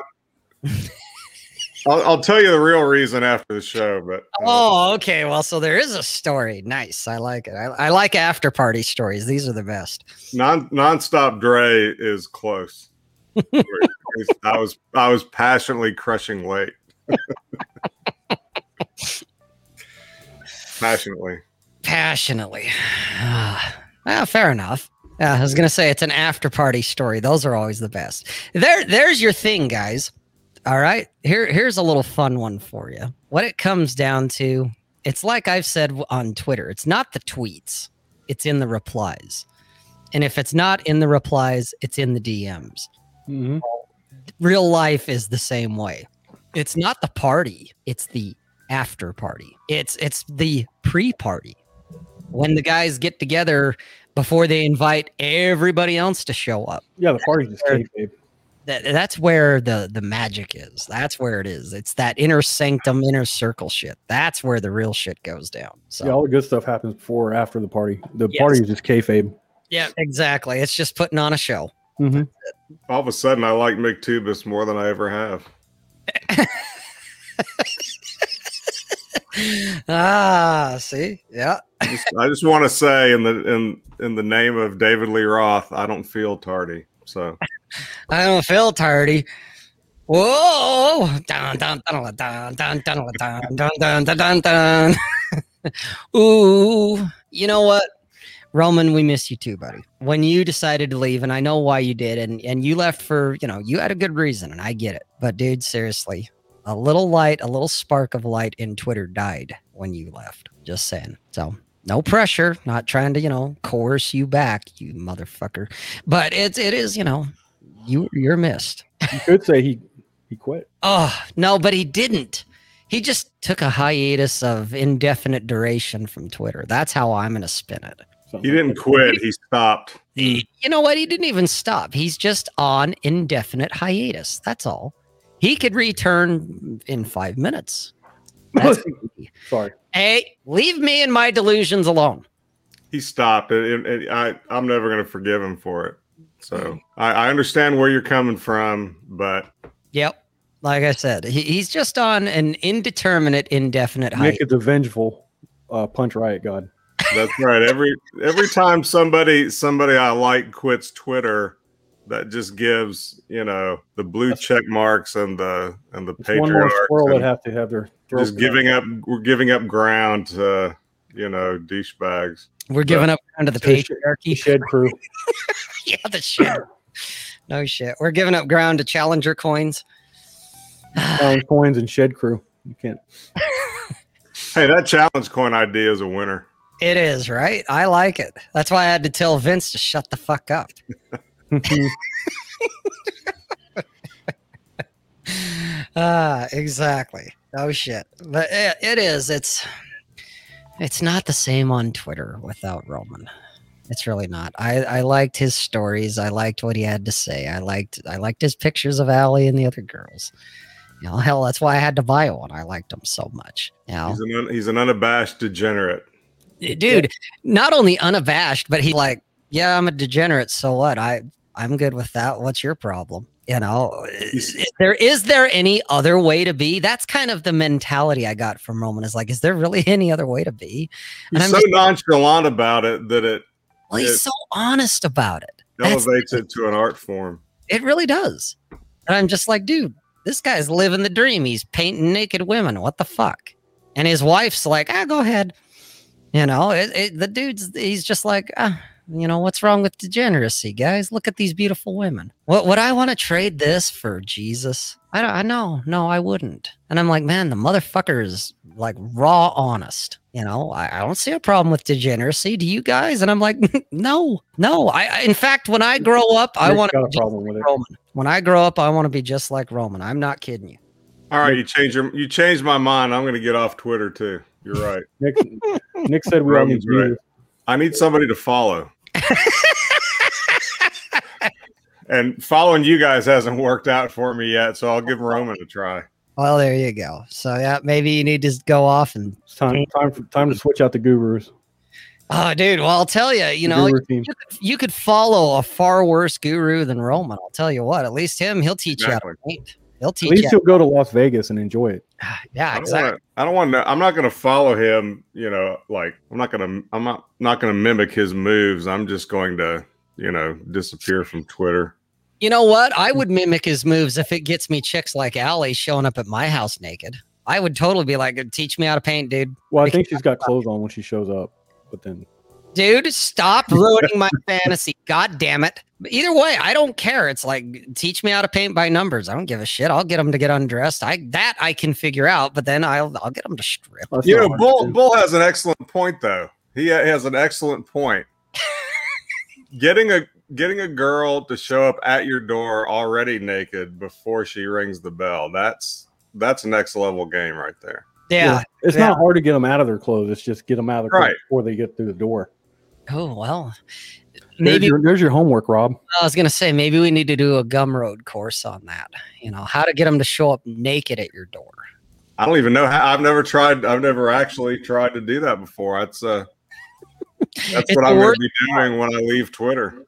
uh, I'll, I'll, tell you the real reason after the show. But uh, oh, okay. Well, so there is a story. Nice. I like it. I, I like after party stories. These are the best. Non nonstop Dre is close. I was I was passionately crushing late. Passionately. Passionately. well, fair enough. Yeah, I was gonna say it's an after party story. Those are always the best. There, there's your thing, guys. All right. Here, here's a little fun one for you. What it comes down to, it's like I've said on Twitter. It's not the tweets. It's in the replies. And if it's not in the replies, it's in the DMs. Mm-hmm. Real life is the same way. It's not the party, it's the after party. It's it's the pre-party. When the guys get together before they invite everybody else to show up. Yeah, the party's just kayfabe. That, that's where the the magic is. That's where it is. It's that inner sanctum, inner circle shit. That's where the real shit goes down. So yeah, all the good stuff happens before or after the party. The yes. party is just kayfabe. Yeah, exactly. It's just putting on a show. Mm-hmm. All of a sudden, I like McTubus more than I ever have. Ah, see, yeah. I just, want to say, in the in in the name of David Lee Roth, I don't feel tardy. So I don't feel tardy. Whoa! Dun, dun, dun, dun, dun, dun, dun, dun, dun, dun, dun, dun. Ooh, you know what? Roman, we miss you too, buddy. When you decided to leave, and I know why you did, and and you left for you know you had a good reason, and I get it. But dude, seriously, a little light, a little spark of light in Twitter died when you left. Just saying. So no pressure, not trying to you know coerce you back, you motherfucker. But it's it is you know you you're missed. You could say he he quit. Oh no, but he didn't. He just took a hiatus of indefinite duration from Twitter. That's how I'm going to spin it. He didn't quit. He stopped. He, you know what? He didn't even stop. He's just on indefinite hiatus. That's all. He could return in five minutes. Sorry. Hey, leave me and my delusions alone. He stopped, and, and I, I'm never going to forgive him for it. So I, I, understand where you're coming from, but yep, like I said, he, he's just on an indeterminate, indefinite. Make it the vengeful uh, punch riot god. That's right. Every every time somebody somebody I like quits Twitter, that just gives you know the blue That's check marks and the and the patriarchs. One more that have to have their just giving up. We're giving up ground to you know douchebags. We're giving up ground to the patriarchy. Shed crew. yeah, the shed. No shit. We're giving up ground to Challenger coins. Challenge coins and shed crew. You can't. hey, that challenge coin idea is a winner. It is, right? I like it. That's why I had to tell Vince to shut the fuck up. ah, exactly. Oh shit. But it, it is. It's it's not the same on Twitter without Roman. It's really not. I, I liked his stories. I liked what he had to say. I liked I liked his pictures of Allie and the other girls. You know, hell, that's why I had to buy one. I liked him so much. You know? he's, an un, he's an unabashed degenerate dude, yeah. not only unabashed, but he like, yeah, I'm a degenerate. So what? I I'm good with that. What's your problem? You know, is there is there any other way to be? That's kind of the mentality I got from Roman. Is like, is there really any other way to be? And he's I'm so nonchalant about it that it. Well, he's it so honest about it. Elevates That's, it to an art form. It really does. And I'm just like, dude, this guy's living the dream. He's painting naked women. What the fuck? And his wife's like, ah, go ahead. You know, it, it, the dude's he's just like, ah, you know, what's wrong with degeneracy, guys? Look at these beautiful women. What would I want to trade this for Jesus? I don't, I know, no, I wouldn't. And I'm like, man, the motherfucker is like raw honest. You know, I, I don't see a problem with degeneracy. Do you guys? And I'm like, no, no. I, I in fact, when I grow up, I want to problem with like Roman. When I grow up, I want to be just like Roman. I'm not kidding you. All right, you change your you changed my mind. I'm going to get off Twitter too. You're right. Nick, Nick said we all need right. I need somebody to follow. And following you guys hasn't worked out for me yet, so I'll give Roman a try. Well, there you go. So yeah, maybe you need to go off and It's time time for, time to switch out the gurus. oh, dude. Well, I'll tell you. You The know, you could, you could follow a far worse guru than Roman. I'll tell you what. At least him, he'll teach you how to Exactly. Paint. He'll At least you. he'll go to Las Vegas and enjoy it. Yeah, I don't exactly. want. I don't want to. I'm not going to follow him. You know, like I'm not going to. I'm not not going to mimic his moves. I'm just going to, you know, disappear from Twitter. You know what? I would mimic his moves if it gets me chicks like Allie showing up at my house naked. I would totally be like, teach me how to paint, dude. Well, I think she's got clothes on when she shows up, but then Dude, stop ruining my fantasy. God damn it. But either way, I don't care. It's like teach me how to paint by numbers. I don't give a shit. I'll get them to get undressed. I that I can figure out, but then I'll I'll get them to strip. that's You not know, Bull. Bull has an excellent point though. He has an excellent point. getting a getting a girl to show up at your door already naked before she rings the bell. That's that's next level game right there. Yeah. it's yeah. not hard to get them out of their clothes. It's just get them out of their clothes Right. before they get through the door. Oh well. There's Maybe your, there's your homework, Rob. I was gonna say maybe we need to do a Gumroad course on that. You know, how to get them to show up naked at your door. I don't even know how I've never tried I've never actually tried to do that before. That's uh that's what I'm worth- gonna be doing when I leave Twitter.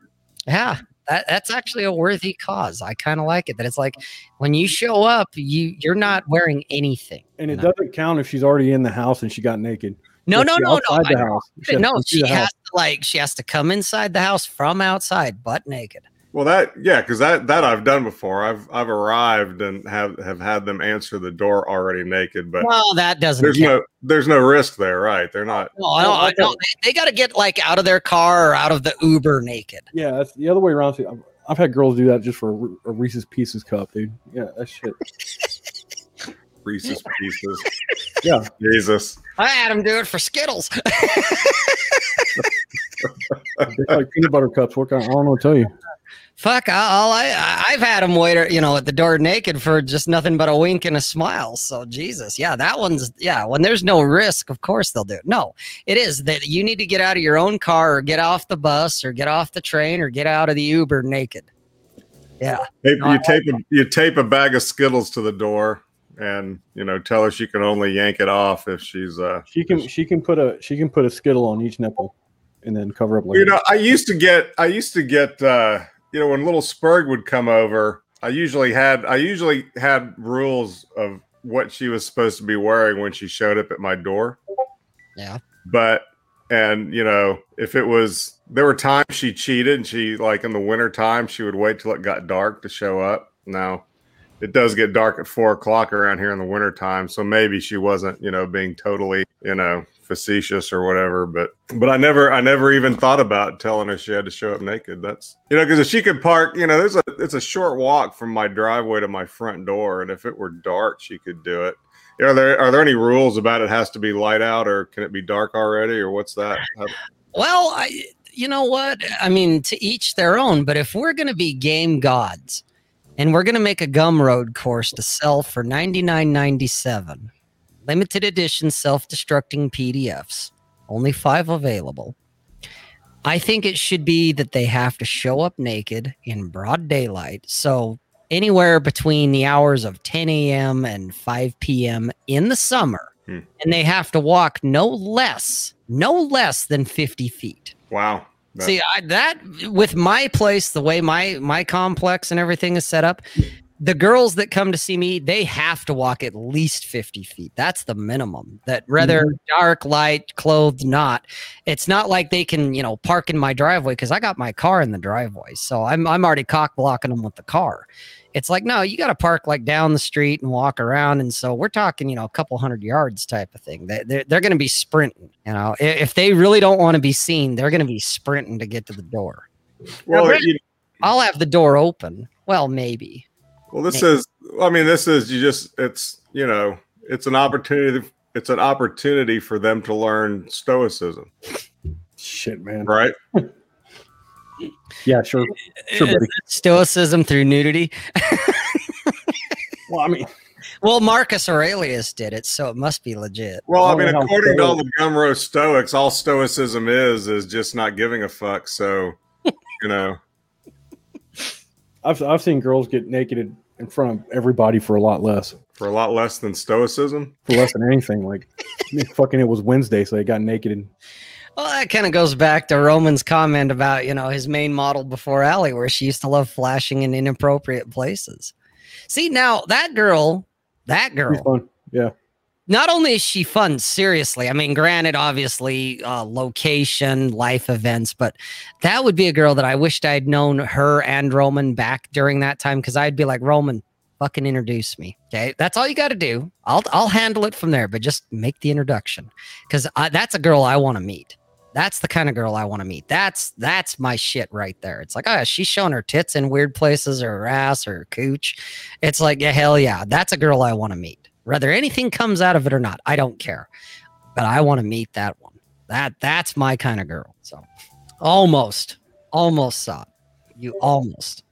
Yeah, that, that's actually a worthy cause. I kind of like it. That it's like when you show up, you you're not wearing anything. And it No. doesn't count if she's already in the house and she got naked. No, If no, no, no. the house. She no, she through the has to like she has to come inside the house from outside, butt naked. Well, that yeah, because that that I've done before. I've I've arrived and have have had them answer the door already naked, but Well, that doesn't. there's count. no there's no risk there, right? They're not. No, I don't, I don't, they, they got to get like out of their car or out of the Uber naked. Yeah, that's the other way around. too. I've, I've had girls do that just for a Reese's Pieces cup, dude. Yeah, that shit. Reese's Pieces. Yeah. Jesus. I had them do it for Skittles. Like peanut butter cups. What kind? I don't know what to tell you. Fuck, I- all I I- I've had them wait, you know, at the door naked for just nothing but a wink and a smile. So Jesus, yeah, that one's yeah. When there's no risk, of course they'll do it. No, it is that you need to get out of your own car or get off the bus or get off the train or get out of the Uber naked. Yeah, Tape- No, I You tape a, you tape a bag of Skittles to the door, and you know tell her she can only yank it off if she's uh. She can she can put a she can put a skittle on each nipple, and then cover up. You know, I used to get I used to get uh you know when little Spurg would come over, I usually had I usually had rules of what she was supposed to be wearing when she showed up at my door. Yeah. But and you know, if it was there were times she cheated and she like in the winter time she would wait till it got dark to show up. Now it does get dark at four o'clock around here in the winter time, so maybe she wasn't, you know, being totally, you know, facetious or whatever. But but I never I never even thought about telling her she had to show up naked. That's you know, because if she could park, you know, there's a it's a short walk from my driveway to my front door, and if it were dark, she could do it. Are there are there any rules about it has to be light out or can it be dark already or what's that? Well, I, you know what? I mean, to each their own. But if we're going to be game gods, and we're going to make a Gumroad course to sell for ninety nine ninety seven, limited edition self destructing PDFs, only five available. I think it should be that they have to show up naked in broad daylight. So anywhere between the hours of 10 a.m. and 5 p.m. in the summer. Hmm. And they have to walk no less, no less than 50 feet. wow. That- See, I, that with my place, the way my my complex and everything is set up, the girls that come to see me, they have to walk at least 50 feet. That's the minimum. That whether mm-hmm. dark, light, clothed, not, it's not like they can, you know, park in my driveway because I got my car in the driveway. So I'm I'm already cock blocking them with the car. It's like, no, you got to park like down the street and walk around. And so we're talking, you know, a couple hundred yards type of thing. They, they're, they're going to be sprinting. You know, I- if they really don't want to be seen, they're going to be sprinting to get to the door. well, Brett- you- I'll have the door open. Well, maybe. Well, this is. I mean, this is. You just. It's. You know. It's an opportunity. It's an opportunity for them to learn stoicism, Shit, man. right? Yeah, sure. Sure, buddy. Stoicism through nudity. Well, I mean, Well, Marcus Aurelius did it, so it must be legit. Well, I mean, according to all the Gumroad Stoics, all Stoicism is is just not giving a fuck. So, you know, I've I've seen girls get naked in in front of everybody for a lot less. For a lot less than stoicism. For less than anything. Like fucking it was Wednesday, so they got naked and Well, that kind of goes back to Roman's comment about, you know, his main model before Allie, where she used to love flashing in inappropriate places. See, now that girl, that girl. Yeah. not only is she fun, seriously, I mean, granted, obviously, uh, location, life events, but that would be a girl that I wished I'd known her and Roman back during that time because I'd be like, Roman, fucking introduce me. Okay. That's all you got to do. I'll, I'll handle it from there, but just make the introduction because that's a girl I want to meet. That's the kind of girl I want to meet. That's that's my shit right there. It's like, oh, she's showing her tits in weird places or her ass or her cooch. It's like, yeah, hell yeah, that's a girl I want to meet. Whether anything comes out of it or not, I don't care. But I want to meet that one. That that's my kind of girl. So almost, almost saw it. You almost.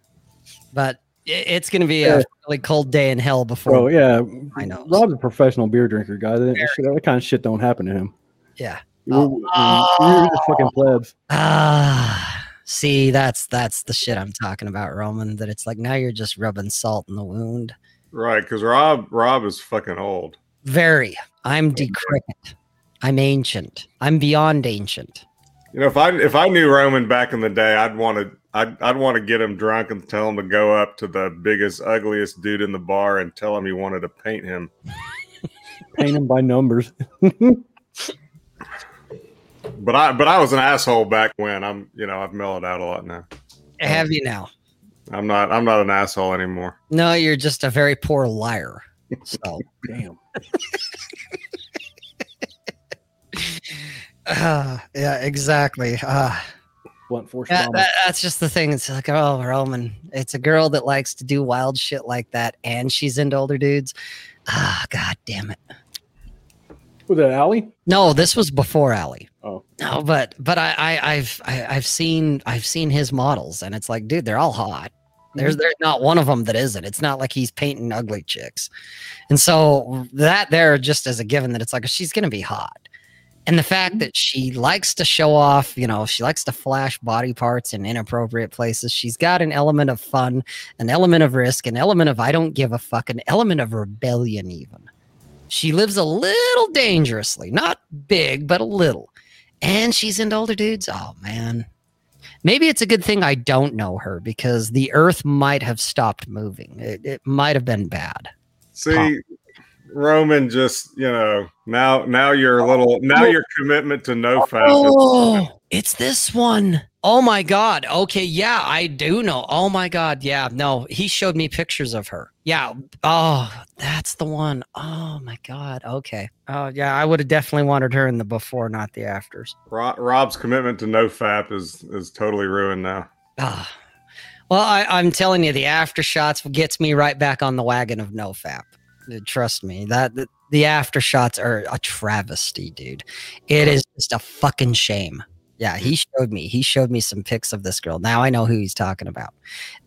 But it's gonna be a really cold day in hell before. Oh yeah. I know. Rob's a professional beer drinker, guy. That, that kind of shit don't happen to him. Yeah. We're, we're just fucking plebs. Ah, see, that's that's the shit I'm talking about, Roman. That it's like now you're just rubbing salt in the wound. Right, because Rob Rob is fucking old. Very. I'm decrepit. I'm ancient. I'm beyond ancient. You know, if I if I knew Roman back in the day, I'd want to I'd I'd want to get him drunk and tell him to go up to the biggest, ugliest dude in the bar and tell him he wanted to paint him. Paint him by numbers. But I but I was an asshole back when. I'm you know I've mellowed out a lot now. Have you now? I'm not I'm not an asshole anymore. No, you're just a very poor liar. So, Damn. ah, yeah, exactly. Ah. Blunt force Yeah, that, that's just the thing. It's like, oh, Roman. It's a girl that likes to do wild shit like that, and she's into older dudes. Ah, god damn it. Was that Allie? No, this was before Allie. No, but but I, I I've I, I've seen I've seen his models, and it's like, dude, they're all hot. There's mm-hmm. there's not one of them that isn't. It's not like he's painting ugly chicks, and so that there just as a given that it's like she's gonna be hot. And the fact mm-hmm. that she likes to show off, you know, she likes to flash body parts in inappropriate places. She's got an element of fun, an element of risk, an element of I don't give a fuck, an element of rebellion, even. She lives a little dangerously, not big, but a little. And she's into older dudes. Oh, man. Maybe it's a good thing I don't know her because the earth might have stopped moving. It, it might have been bad. See, Roman just you know now now you're a little now oh. your commitment to no is- Oh, it's this one. Oh my god. Okay, yeah, I do know. Oh my god, yeah. No, he showed me pictures of her. Yeah. Oh, that's the one. Oh my god. Okay. Oh yeah, I would have definitely wanted her in the before, not the afters. Ro- Rob's commitment to no fap is is totally ruined now. Ah. Well, I, I'm telling you, the after shots gets me right back on the wagon of no fap. Trust me, that the, the after shots are a travesty, dude. It is just a fucking shame. Yeah, he showed me. He showed me some pics of this girl. Now I know who he's talking about.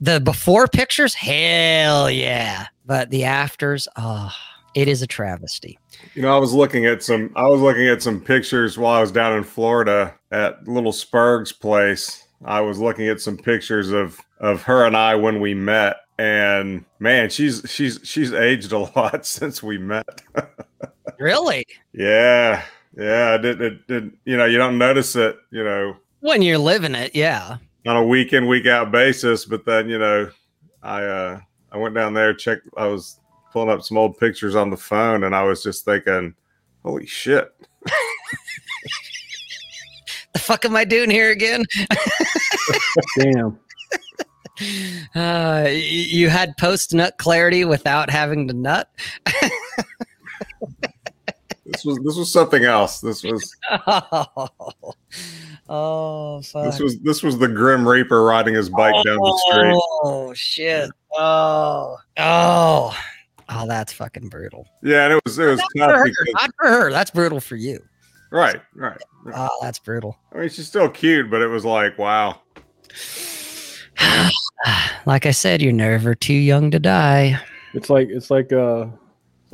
The before pictures, hell yeah. But the afters, oh, it is a travesty. You know, I was looking at some I was looking at some pictures while I was down in Florida at little Spurg's place. I was looking at some pictures of of her and I when we met and man, she's she's she's aged a lot since we met. Really? yeah. Yeah, I did, it did you know, you don't notice it, you know, When you're living it, yeah. on a week in week out basis but then you know i uh i went down there checked i was pulling up some old pictures on the phone and i was just thinking holy shit The fuck am I doing here again? Damn. Uh, you had post nut clarity without having to nut. this was this was something else this was Oh, oh fuck. this was this was the grim reaper riding his bike down the street Oh shit. Oh. Oh. Oh, that's fucking brutal. yeah and it was it was Not tough for her. because, Not for her. That's brutal for you. right right Oh, that's brutal. i mean she's still cute but it was like wow like I said, you're never too young to die. It's like it's like uh it's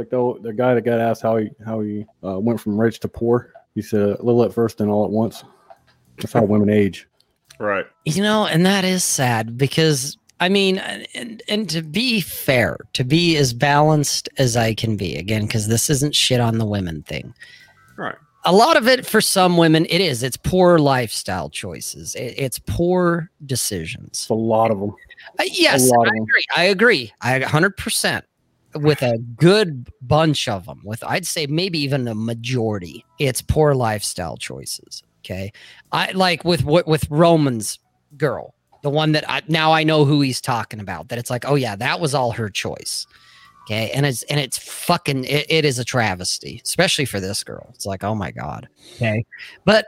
like the the guy that got asked how he how he uh, went from rich to poor. He said a little at first and all at once. That's how women age. right You know, and that is sad because I mean, and and to be fair, to be as balanced as I can be, again, because this isn't shit on the women thing. Right. A lot of it for some women, it is. It's poor lifestyle choices. It, it's poor decisions. It's a lot of them. Uh, yes, I of 'em. agree. I agree. I 100% with a good bunch of them. With I'd say maybe even a majority. It's poor lifestyle choices. Okay, I like with what with Roman's girl, the one that I now I know who he's talking about. That it's like, oh yeah, that was all her choice. Okay, and it's and it's fucking it, it is a travesty, especially for this girl. It's like, oh my god. Okay, but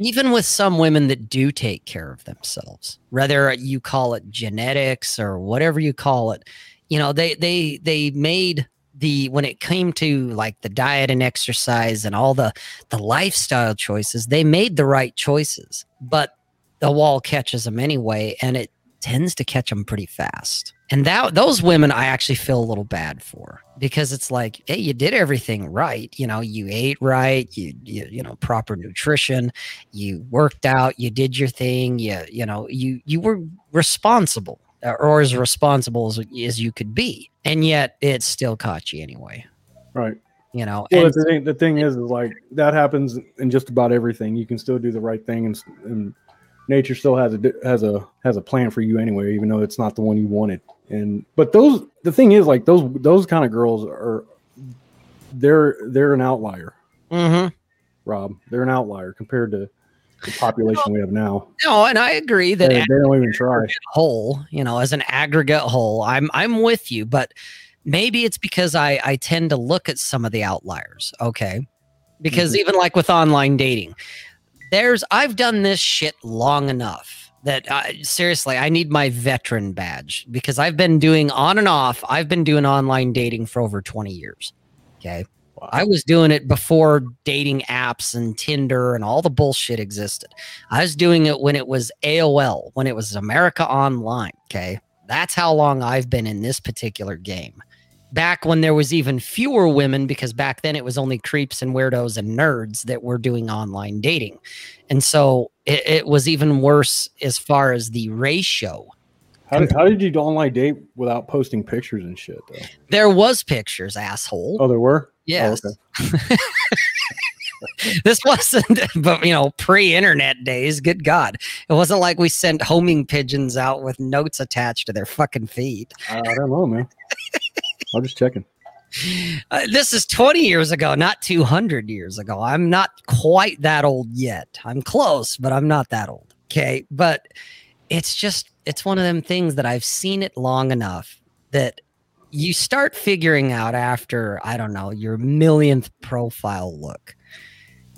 even with some women that do take care of themselves, whether you call it genetics or whatever you call it, you know, they they they made the when it came to like the diet and exercise and all the the lifestyle choices, they made the right choices, but the wall catches them anyway, and it tends to catch them pretty fast. And that those women I actually feel a little bad for because it's like, hey, you did everything right. You know, you ate right, you you, you know, proper nutrition, you worked out, you did your thing, you you know, you you were responsible or as responsible as, as you could be. And yet it still caught you anyway. Right. You know, Well, and the thing, the thing is, is like that happens in just about everything. You can still do the right thing, and, and nature still has a has a has a plan for you anyway, even though it's not the one you wanted. And but those the thing is, like those those kind of girls are they're they're an outlier, Mhm. Rob. They're an outlier compared to the population we have now. no, and I agree that they don't even try. whole, you know, as an aggregate whole, I'm I'm with you, but maybe it's because I I tend to look at some of the outliers, okay? Because Mhm. even like with online dating, there's I've done this shit long enough that I, seriously I need my veteran badge because I've been doing on and off. I've been doing online dating for over 20 years. Okay. Wow. I was doing it before dating apps and Tinder and all the bullshit existed. I was doing it when it was AOL, when it was America Online. Okay. That's how long I've been in this particular game. Back when there was even fewer women, because back then it was only creeps and weirdos and nerds that were doing online dating. And so it, it was even worse as far as the ratio. How, did- how did you online date without posting pictures and shit? Though? There was pictures, asshole. Oh, there were. Yes. okay. this wasn't, but you know, pre-internet days. Good God, it wasn't like we sent homing pigeons out with notes attached to their fucking feet. I, I don't know, man. I'm just checking. Uh, this is 20 years ago, not 200 years ago. I'm not quite that old yet. I'm close, but I'm not that old. Okay, but it's just it's one of them things that I've seen it long enough that you start figuring out after I don't know your millionth profile look.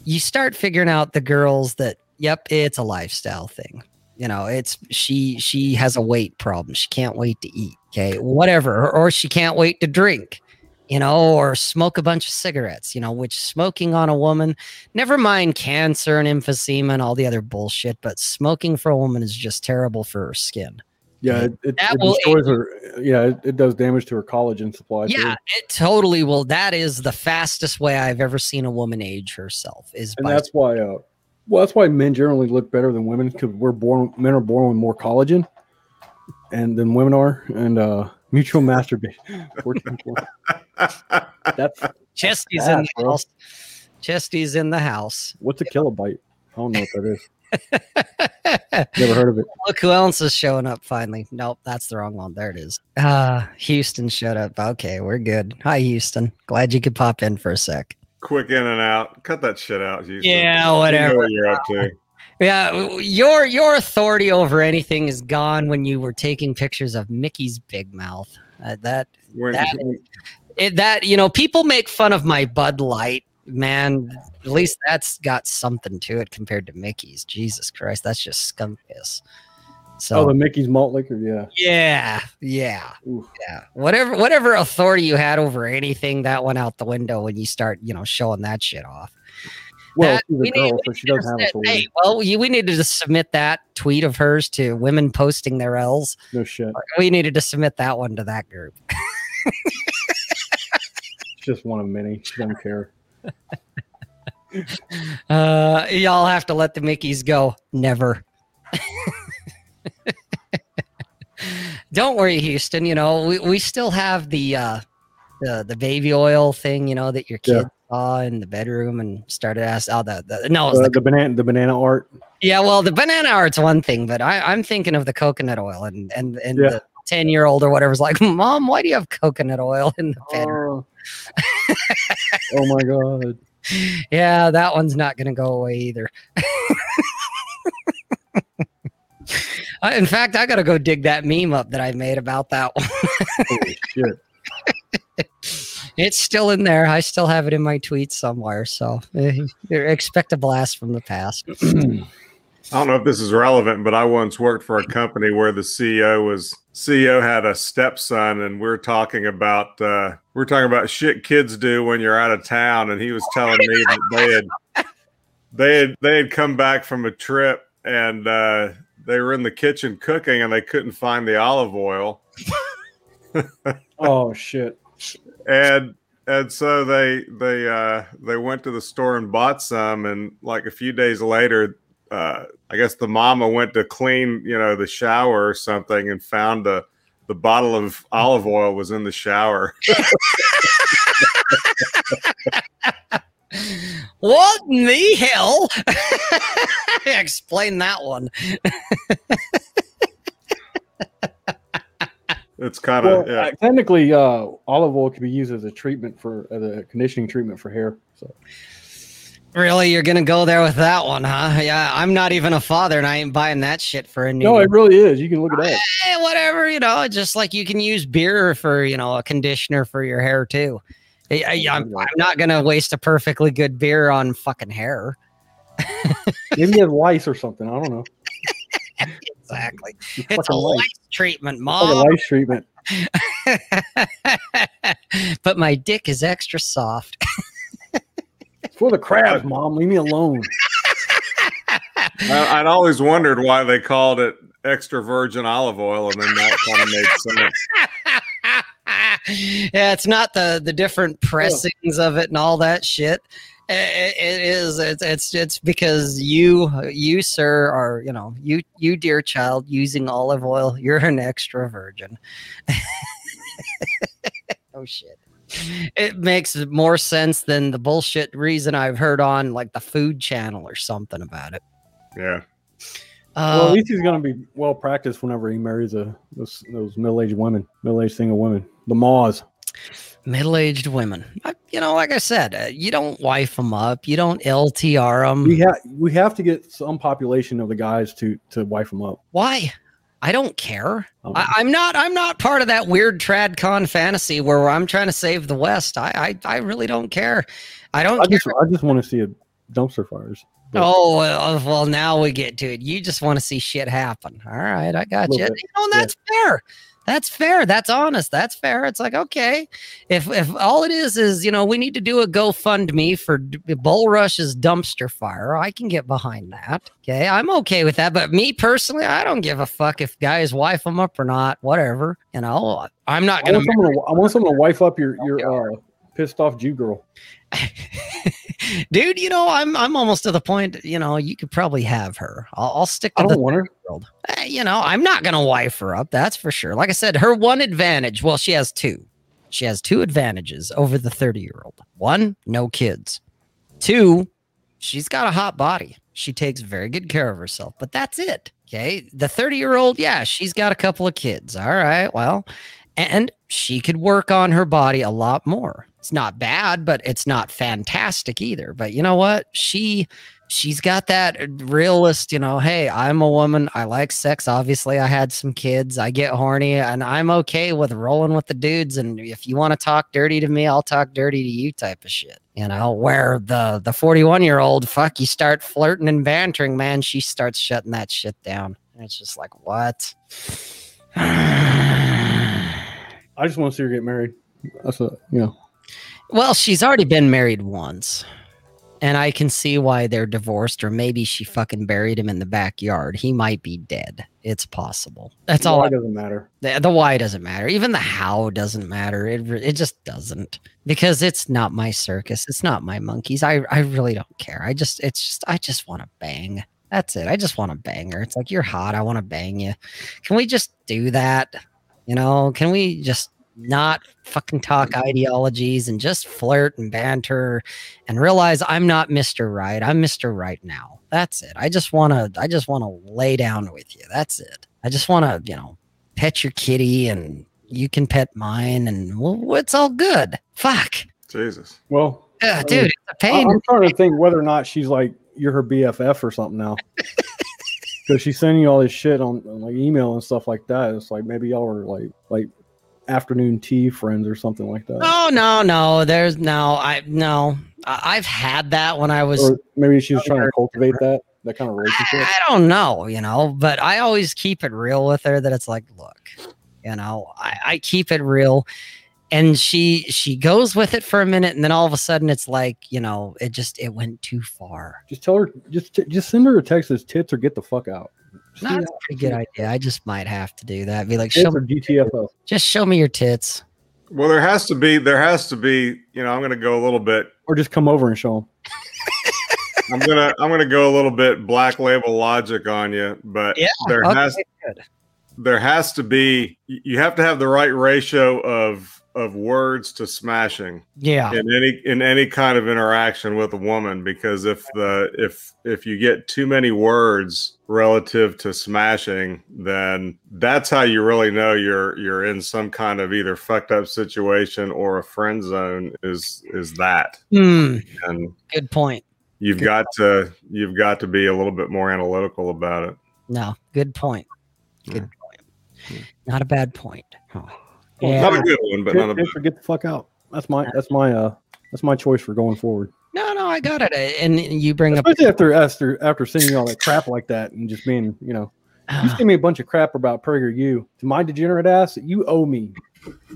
You start figuring out the girls that yep, it's a lifestyle thing. You know, it's she she has a weight problem. She can't wait to eat. Okay, whatever, or, she can't wait to drink. You know, or smoke a bunch of cigarettes. You know, which smoking on a woman, never mind cancer and emphysema and all the other bullshit, but smoking for a woman is just terrible for her skin. Yeah, it, it, That it will destroys her. Yeah, it, it does damage to her collagen supply. too. Yeah, it totally will. That is the fastest way I've ever seen a woman age herself. Is and that's why. Uh, well, that's why men generally look better than women because we're born. Men are born with more collagen, and than women are, and uh, mutual masturbation. that's Chesty's in bad, the bro. house. Chesty's in the house. what's a kilobyte? I don't know what that is. Never heard of it. Look who else is showing up finally. Nope, that's the wrong one. There it is. Ah, Houston showed up. Okay, we're good. Hi, Houston. Glad you could pop in for a sec. Quick in and out. Cut that shit out. Houston. Yeah, You know whatever. what you're up to. Yeah, your your authority over anything is gone when you were taking pictures of Mickey's big mouth. Uh, that When, That it, that you know people make fun of my bud light man at least that's got something to it compared to mickey's jesus christ that's just skunk piss so Oh, the Mickey's malt liquor. Yeah. yeah yeah Oof. yeah whatever whatever authority you had over anything that went out the window when you start you know showing that shit off Well, That- she's we a need- girl, so she doesn't have Hey, well you, we needed to submit that tweet of hers to women posting their l's No shit. we needed to submit that one to that group just one of many. She doesn't care. Uh, y'all have to let the Mickeys go. Never. don't worry, Houston. You know, we, we still have the uh the the baby oil thing, you know, that your Yeah. kid saw in the bedroom and started asking oh the, the no, Uh, the, the banana, the banana art. yeah, well the banana art's one thing, but I, I'm thinking of the coconut oil and and and Yeah. the ten year old or whatever's like, Mom, why do you have coconut oil in the bedroom? Oh. oh my god! Yeah, that one's not gonna go away either. I, in fact, I gotta go dig that meme up that I made about that one. Holy shit! It's still in there. I still have it in my tweets somewhere. So eh, expect a blast from the past. I don't know if this is relevant, but I once worked for a company where the CEO was CEO had a stepson, and we're talking about uh, we're talking about shit kids do when you're out of town, and he was telling me that they had they had they had come back from a trip and uh, they were in the kitchen cooking, and they couldn't find the olive oil, Oh shit! and and so they they uh, they went to the store and bought some, and like a few days later, uh, I guess the mama went to clean, you know, the shower or something, and found the the bottle of olive oil was in the shower. What in the hell? Explain that one. It's kind Well, of yeah. uh, technically, uh, olive oil can be used as a treatment for as a conditioning treatment for hair. So Really, you're gonna go there with that one, huh? Yeah, I'm not even a father, and I ain't buying that shit for a new. no, it really is. You can look it up. Eh, whatever, you know, just like you can use beer for, you know, a conditioner for your hair too. I, I, am I'm not gonna waste a perfectly good beer on fucking hair. Maybe he has lice or something. I don't know. Exactly. It's It's a lice. lice treatment, It's like a mom. lice treatment. but my dick is extra soft. It's for the crabs, mom. Leave me alone. I, I'd always wondered why they called it extra virgin olive oil, and then that kind of made sense. yeah, it's not the the different pressings of it and all that shit. I- I- it is. It's it's it's because you you sir are you know you you dear child using olive oil. You're an extra virgin. oh shit. It makes more sense than the bullshit reason I've heard on like the Food Channel or something about it. Yeah. well, Uh, at least he's gonna be well practiced whenever he marries a those, those middle aged women, middle aged single women, the maws. middle-aged women. I, you know, like I said, uh, you don't wife them up. You don't LTR them. We have we have to get some population of the guys to to wife them up. Why? I don't care. Um, I, I'm not. I'm not part of that weird tradcon fantasy where I'm trying to save the West. I. I, I really don't care. I don't I care. just I just want to see a dumpster fires. but- Oh well, now we get to it. You just want to see shit happen. All right, I got you. You know, and that's fair. That's fair. That's honest. That's fair. It's like okay, if if all it is is you know we need to do a GoFundMe for D- Bull Rush's dumpster fire, I can get behind that. Okay, I'm okay with that. But me personally, I don't give a fuck if guys wife them up or not. Whatever. You know, I'm not gonna. want someone to, I want someone to wife up your your uh, pissed off Jew girl. Dude, you know, I'm I'm almost to the point. You know, you could probably have her. I'll, I'll stick I don't the want her. world. Eh, you know, I'm not gonna wife her up. That's for sure. Like I said, her one advantage. Well, she has two. She has two advantages over the 30 year old. One, no kids. Two, she's got a hot body. She takes very good care of herself. But that's it. Okay. The 30 year old, yeah, she's got a couple of kids. All right. Well, and she could work on her body a lot more. It's not bad, but it's not fantastic either. But you know what? She she's got that realist, you know, hey, I'm a woman. I like sex. Obviously, I had some kids. I get horny and I'm okay with rolling with the dudes. And if you want to talk dirty to me, I'll talk dirty to you type of shit. You know, where the the 41 year old fuck, you start flirting and bantering, man, she starts shutting that shit down. And it's just like, what? I just want to see her get married. That's a you know. Well, she's already been married once. And I can see why they're divorced, or maybe she fucking buried him in the backyard. He might be dead. It's possible. That's all. Why I, doesn't matter. the, the why doesn't matter. Even the how doesn't matter. It it just doesn't because it's not my circus. It's not my monkeys. I I really don't care. I just it's just I just want to bang. That's it. I just want to bang her. It's like you're hot. I want to bang you. Can we just do that? You know, can we just not fucking talk ideologies and just flirt and banter and realize I'm not Mr. Right. I'm Mr. Right now. That's it. I just want to I just want to lay down with you. That's it. I just want to, you know, pet your kitty and you can pet mine and well, it's all good. Fuck. Jesus. Well, Yeah, dude, it's a I- pain. I'm trying to think whether or not she's like you're her BFF or something now. Because she's sending you all this shit on, on like email and stuff like that. It's like maybe y'all are like like afternoon tea friends or something like that. Oh no, no, there's no, I no, I, I've had that when I was. Or maybe she was trying to cultivate that that kind of relationship. I don't know, you know, but I always keep it real with her. That it's like, look, you know, I, I keep it real, and she she goes with it for a minute, and then all of a sudden it's like, you know, it just it went too far. Just tell her, just just send her a text as tits or get the fuck out. Just do That's a pretty good idea. I just might have to do that. Be like, Tits show me, GTFO. just show me your tits. Well, there has to be. There has to be. You know, I'm going to go a little bit. Or just come over and show them. I'm gonna. I'm gonna go a little bit black label logic on you, but Yeah, there okay, has good. there has to be. You have to have the right ratio of of words to smashing. Yeah, in any in any kind of interaction with a woman because if the if if you get too many words relative to smashing then that's how you really know you're you're in some kind of either fucked up situation or a friend zone is is that Hmm, and good point. you've Good got to you've got to be a little bit more analytical about it No, good point. Good Yeah. point. Not a bad point. Huh. Well, Yeah. not a good one but not a Tits or get the fuck out. That's my that's my uh that's my choice for going forward. No, no, I got it. And you bring up. Especially after after after sending you all that crap like that and just being, you know, you send me a bunch of crap about PragerU to my degenerate ass. You owe me.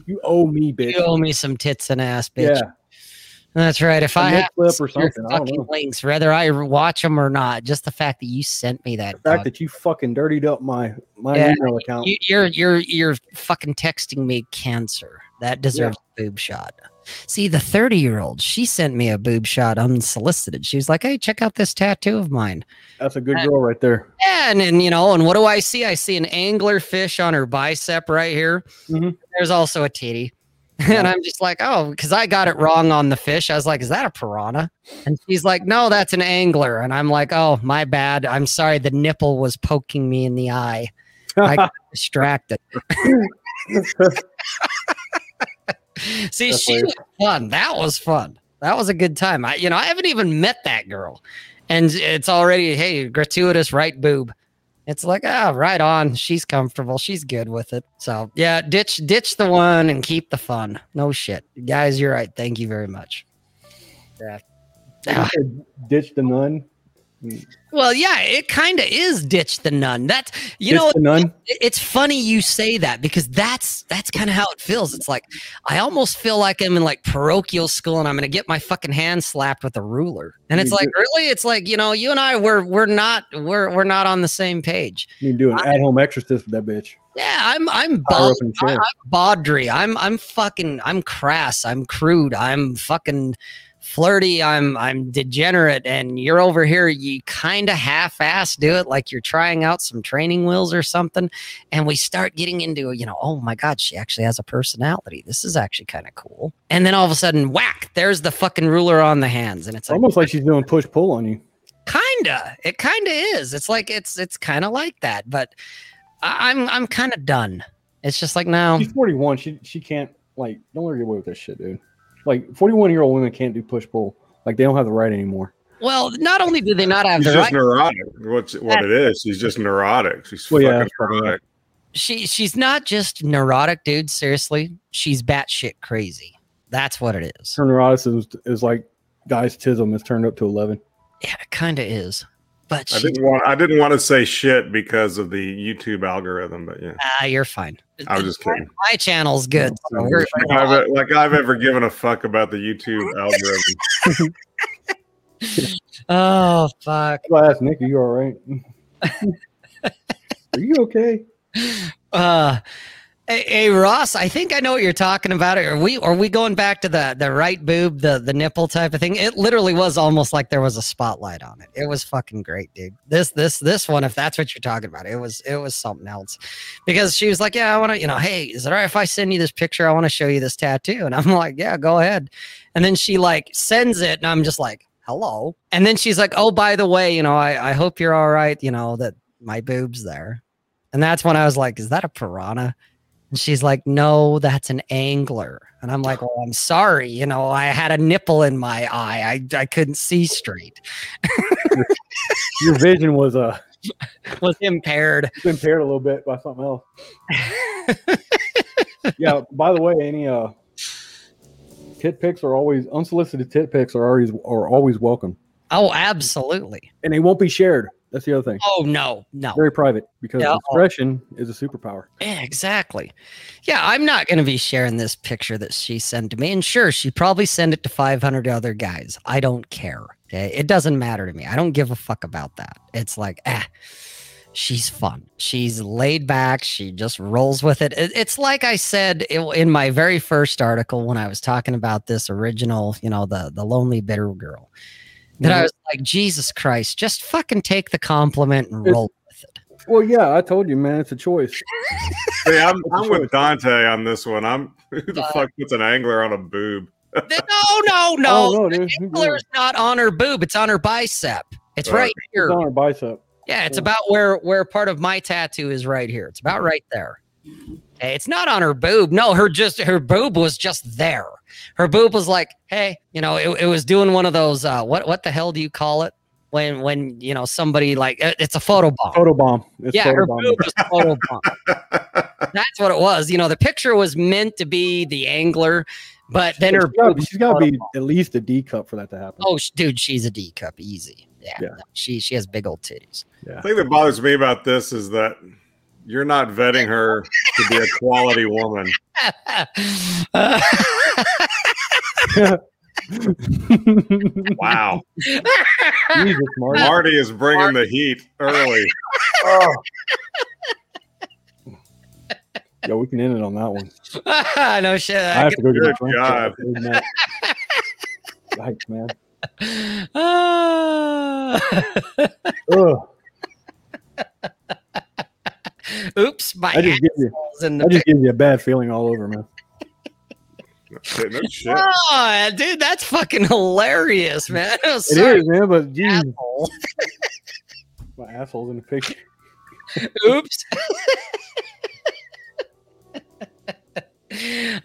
You owe me, bitch. You owe me some tits and ass, bitch. yeah, That's right. If A I have flip to or something, I don't fucking know. links, whether I watch them or not, just the fact that you sent me that. the fact dog. that you fucking dirtied up my my Yeah, email account. you, you're you're you're fucking texting me cancer. That deserves a boob shot. See, the 30 year old, she sent me a boob shot unsolicited. She was like, "Hey, check out this tattoo of mine." That's a good girl right there. Yeah, and, and you know, and what do I see? I see an angler fish on her bicep right here. Mhm. There's also a titty. And I'm just like, oh, because I got it wrong on the fish. I was like, is that a piranha? And she's like, no, that's an angler. And I'm like, oh, my bad. I'm sorry. The nipple was poking me in the eye. I got distracted. See, That's she was fun. That was fun. That was a good time. I, you know, I haven't even met that girl, and it's already hey, gratuitous right boob. It's like ah, right on. She's comfortable. She's good with it. So yeah, ditch ditch the one and keep the fun. No shit, guys. You're right. Thank you very much. Yeah. Ah. Ditch the nun. Well, yeah, it kind of is ditch the nun. That's you Ditch know, nun. it- it's funny you say that because that's that's kind of how it feels. It's like I almost feel like I'm in like parochial school and I'm gonna get my fucking hand slapped with a ruler. And it's You like do- really, it's like you know, you and I we're we're not we're we're not on the same page. You do an at home exorcist with that bitch. Yeah, I'm I'm Bod- the. I'm. I'm I'm fucking I'm crass. I'm crude. I'm fucking flirty. I'm I'm degenerate. And you're over here. You kind of half-ass do it like you're trying out some training wheels or something. And we start getting into you know, oh my god, she actually has a personality. This is actually kind of cool. And then all of a sudden, whack! There's the fucking ruler on the hands, and it's It's like almost like she's doing push pull on you. kinda. It kinda is. It's like it's it's kind of like that. But I, I'm I'm kind of done. It's just like now. She's 41. She she can't like don't let her get away with this shit, dude. Like 41 year old women can't do push pull. Like they don't have the right anymore. Well, not only do they not have she's the just right, neurotic what's what it is she's just neurotic she's Well, fucking that's probably right. neurotic she she's not just neurotic, dude. Seriously, she's batshit crazy. That's what it is. Her neuroticism is, is like guy's tism is turned up to 11. Yeah, it kind of is. But I didn't want I didn't want to say shit because of the YouTube algorithm, but yeah, ah, you're fine. I was just kidding. My channel's good. So we're, Like I've, like I've ever given a fuck about the YouTube algorithm. oh fuck. I asked Nick, are you all right? are you okay? Uh, Hey, Ross, I think I know what you're talking about. Are we are we going back to the the right boob, the the nipple type of thing? It literally was almost like there was a spotlight on it. It was fucking great, dude. This this this one, if that's what you're talking about, it was it was something else. Because she was like, Yeah, I want to, you know, hey, is it all right if I send you this picture? I want to show you this tattoo. And I'm like, Yeah, go ahead. And then she like sends it, and I'm just like, Hello. And then she's like, Oh, by the way, you know, I, I hope you're all right, you know, that my boob's there. And that's when I was like, Is that a piranha? And she's like, no, that's an angler. And I'm like, well, I'm sorry. You know, I had a nipple in my eye. I, I couldn't see straight. Your vision was uh Was impaired. impaired a little bit by something else. Yeah. By the way, any uh tit pics are always unsolicited tit pics are always are always welcome, oh, absolutely. and they won't be shared. That's the other thing. Oh no, no. Very private because discretion is a superpower. Yeah, exactly. Yeah, I'm not going to be sharing this picture that she sent to me. And sure, she probably sent it to 500 other guys. I don't care. Okay. It doesn't matter to me. I don't give a fuck about that. It's like, ah, she's fun. She's laid back. She just rolls with it. It- It's like I said in my very first article when I was talking about this original, you know, the, the lonely bitter girl, that I was like, Jesus Christ, just fucking take the compliment and roll with it. Well, yeah, I told you, man, it's a choice. See, I'm, I'm with Dante on this one. I'm who the Uh, fuck puts an angler on a boob? No, no, no. Oh, no, dude. Who angler is not on her boob; it's on her bicep. It's Right. right here. It's on her bicep. Yeah, it's Yeah. about where where part of my tattoo is right here. It's about right there. Okay, it's not on her boob. No, her just her boob was just there. Her boob was like, hey, you know, it, it was doing one of those. Uh, what what the hell do you call it when when you know somebody like it's a photo bomb. Photo bomb. It's yeah, photo her boob was photo bomb. That's what it was. You know, the picture was meant to be the angler, but then her She's gotta, boob be- she's got to be bomb. at least a D cup for that to happen. Oh, sh- dude, she's a D cup, easy. Yeah, Yeah. no, she she has big old titties. The thing that bothers me about this is that you're not vetting her to be a quality woman. Wow. Jesus, Marty. Marty is bringing the heat early. Oh. Yeah, we can end it on that one. no shit. I have to go get a Good drink. God. Thanks, man. Ah. Ugh. Oops, my I just give you, in the I just give you a bad feeling all over, man. No shit. Oh, dude, that's fucking hilarious, man. I'm It sorry, is, man. But geez, asshole. my asshole's in the picture. Oops.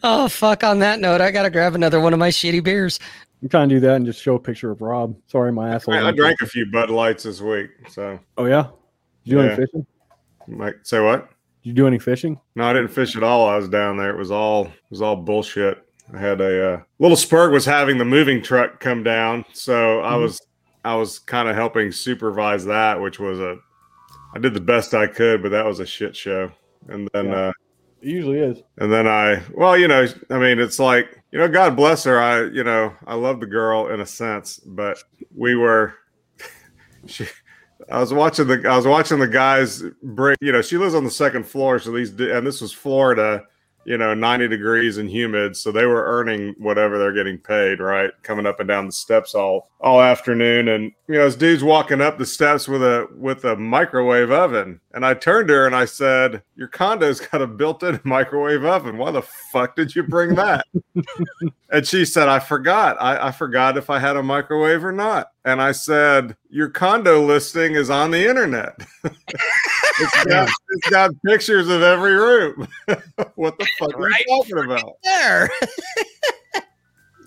oh fuck! On that note, I gotta grab another one of my shitty beers. I'm trying to do that and just show a picture of Rob. Sorry, my asshole. I, I drank a few Bud Lights this week, so Oh yeah. Did you do Yeah. any fishing? Mike, say what? Did you do any fishing? No, I didn't fish at all. I was down there. It was all it was all bullshit. I had a uh, little Spurg was having the moving truck come down, so I Mhm. was I was kind of helping supervise that, which was a I did the best I could, but that was a shit show. And then Yeah. uh, It usually is. and then I well, you know, I mean, it's like you know, God bless her. I you know, I love the girl in a sense, but we were. She, I was watching the I was watching the guys break. You know, she lives on the second floor, so these and this was Florida. You know, ninety degrees and humid, so they were earning whatever they're getting paid, right? Coming up and down the steps all all afternoon, and you know, this dude's walking up the steps with a with a microwave oven, and I turned to her and I said, "Your condo's got a built-in microwave oven. Why the fuck did you bring that?" And she said, I forgot. I, I forgot if I had a microwave or not. And I said, Your condo listing is on the internet. it's, got, it's got pictures of every room. what the fuck are you talking about? There.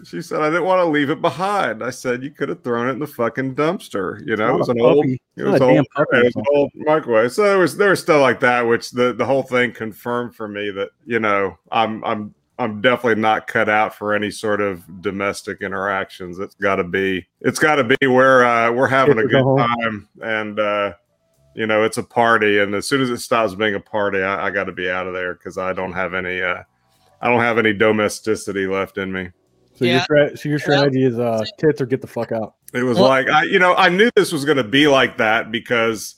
She said, I didn't want to leave it behind. I said, You could have thrown it in the fucking dumpster. You know, it was a an old. It was, old, it was an old microwave. So there was there was stuff like that, which the, the whole thing confirmed for me that you know I'm I'm I'm definitely not cut out for any sort of domestic interactions. It's got to be it's got to be where uh, we're having a Get to go good home. time, and uh, you know it's a party. And as soon as it stops being a party, I, I got to be out of there because I don't have any uh, I don't have any domesticity left in me. So Yeah. your stra- so your strategy is uh tits or get the fuck out. It was Well- like I, you know, I knew this was going to be like that because,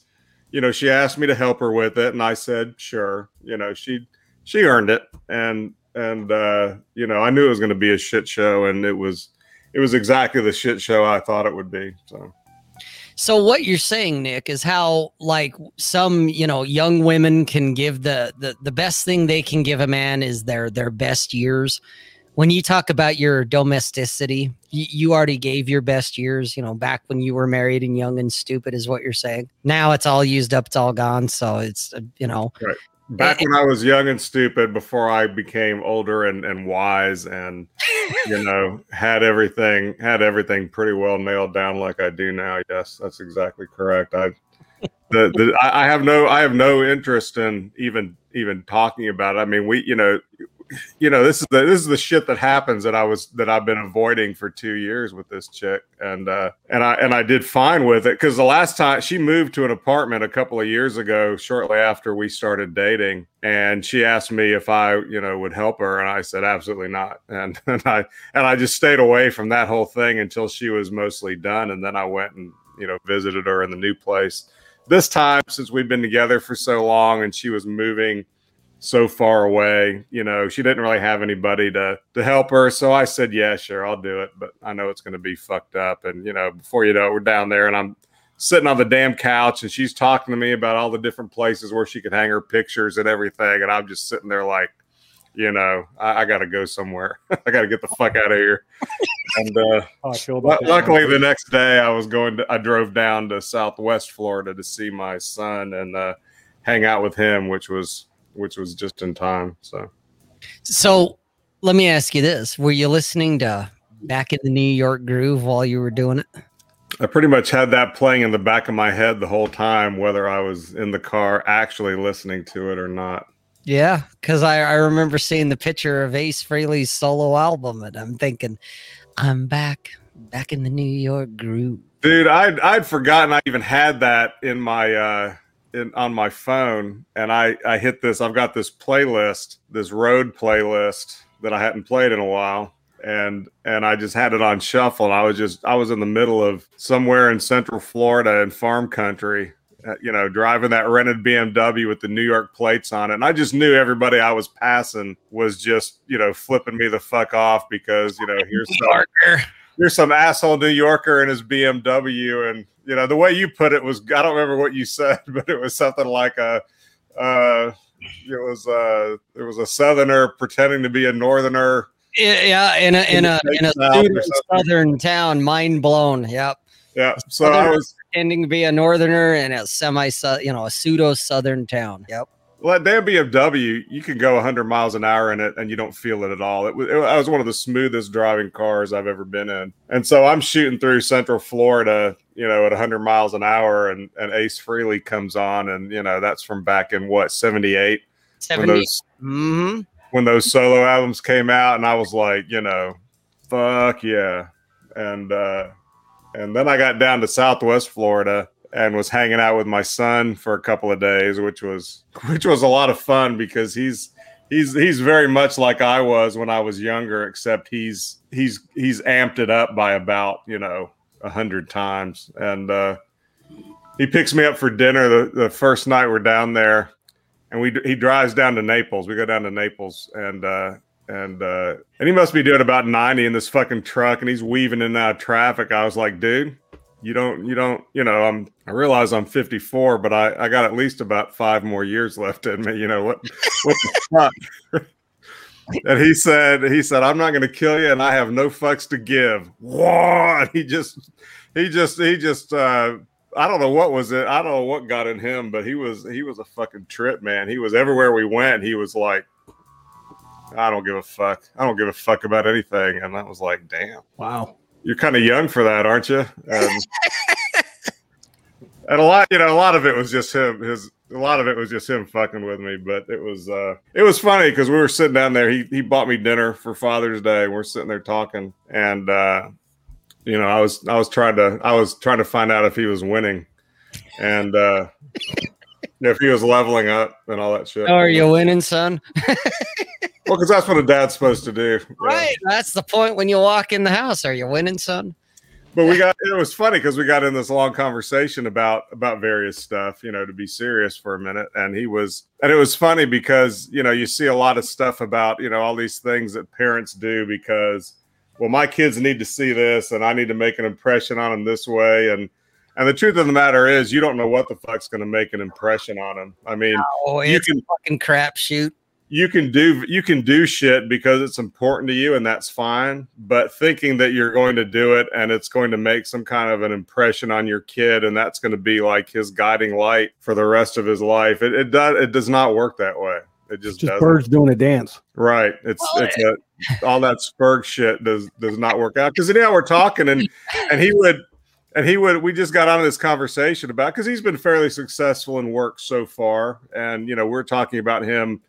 you know, she asked me to help her with it, and I said sure. You know, she she earned it, and and uh, you know I knew it was going to be a shit show, and it was it was exactly the shit show I thought it would be. So. So what you're saying, Nick, is how like some you know young women can give the the the best thing they can give a man is their their best years. When you talk about your domesticity, you, you already gave your best years. You know, back when you were married and young and stupid, is what you're saying. Now it's all used up, it's all gone. So it's uh, you know, right back eh, when I was young and stupid, before I became older and, and wise, and you know had everything had everything pretty well nailed down like I do now. Yes, that's exactly correct. I the, the I have no I have no interest in even even talking about it. I mean, we you know you know, this is the this is the shit that happens that I was that I've been avoiding for two years with this chick, and uh, and I and I did fine with it because the last time she moved to an apartment a couple of years ago, shortly after we started dating, and she asked me if I you know would help her, and I said absolutely not, and and I and I just stayed away from that whole thing until she was mostly done, and then I went and you know visited her in the new place. This time, since we've been together for so long, and she was moving so far away. You know, she didn't really have anybody to to help her. So I said, "Yeah, sure, I'll do it." But I know it's going to be fucked up. And you know, before you know it, we're down there, and I'm sitting on the damn couch, and she's talking to me about all the different places where she could hang her pictures and everything. And I'm just sitting there like, you know, I, I got to go somewhere. I got to get the fuck out of here. And uh, luckily, the next day I was going to, I drove down to Southwest Florida to see my son and uh, hang out with him, which was which was just in time. So, so let me ask you this: Were you listening to "Back in the New York Groove" while you were doing it? I pretty much had that playing in the back of my head the whole time, whether I was in the car actually listening to it or not. Yeah, because I, I remember seeing the picture of Ace Frehley's solo album, and I'm thinking, I'm back, back in the New York groove. Dude, I'd I'd forgotten I even had that in my uh in, on my phone and I, I hit this. I've got this playlist, this road playlist that I hadn't played in a while. And and I just had it on shuffle. And I was just I was in the middle of somewhere in Central Florida in farm country, uh, you know, driving that rented BMW with the New York plates on it. And I just knew everybody I was passing was just you know flipping me the fuck off because you know here's some, here's some asshole New Yorker in his BMW and you know, the way you put it was I don't remember what you said, but it was something like a uh it was uh it was a southerner pretending to be a northerner. Yeah, in a in, a in a southern town, mind blown. Yep. Yeah. So I was pretending to be a northerner in a semi you know, a pseudo southern town. Yep. Well, that damn BMW, you can go 100 miles an hour in it and you don't feel it at all. It was, it was one of the smoothest driving cars I've ever been in. And so I'm shooting through Central Florida, you know, at 100 miles an hour, and, and Ace Frehley comes on, and you know that's from back in what 78 when those mm-hmm. when those solo albums came out, and I was like, you know, fuck yeah, and uh, and then I got down to Southwest Florida and was hanging out with my son for a couple of days, which was which was a lot of fun because he's he's he's very much like I was when I was younger, except he's he's he's amped it up by about you know a hundred times, and uh, he picks me up for dinner the, the first night we're down there, and we he drives down to Naples. We go down to Naples, and uh, and uh, and he must be doing about ninety in this fucking truck, and he's weaving in and out of traffic. I was like, dude you don't you don't you know i'm i realize i'm 54 but i i got at least about five more years left in me you know what what the fuck? And he said he said i'm not going to kill you and i have no fucks to give. Whoa! he just he just he just uh i don't know what was it i don't know what got in him but he was he was a fucking trip man. He was everywhere we went he was like i don't give a fuck. I don't give a fuck about anything. And i was like damn. Wow you're kind of young for that, aren't you? And, and a lot, you know, a lot of it was just him. His a lot of it was just him fucking with me. But it was uh it was funny because we were sitting down there. He he bought me dinner for Father's Day. We're sitting there talking, and uh, you know, I was I was trying to I was trying to find out if he was winning, and uh, if he was leveling up and all that shit. Oh, are you winning, son? well, because that's what a dad's supposed to do. Right. Yeah. That's the point when you walk in the house. Are you winning, son? but we got it was funny because we got in this long conversation about about various stuff you know to be serious for a minute and he was and it was funny because you know you see a lot of stuff about you know all these things that parents do because well my kids need to see this and i need to make an impression on them this way and and the truth of the matter is you don't know what the fuck's going to make an impression on them i mean Oh, you can a fucking crapshoot. you can do you can do shit because it's important to you and that's fine but thinking that you're going to do it and it's going to make some kind of an impression on your kid and that's going to be like his guiding light for the rest of his life it, it does it does not work that way it just, just birds doing a dance. right it's Well, it's a, all that spurg shit does does not work out because anyhow we're talking and and he would and he would we just got on this conversation about because he's been fairly successful in work so far. And you know we're talking about him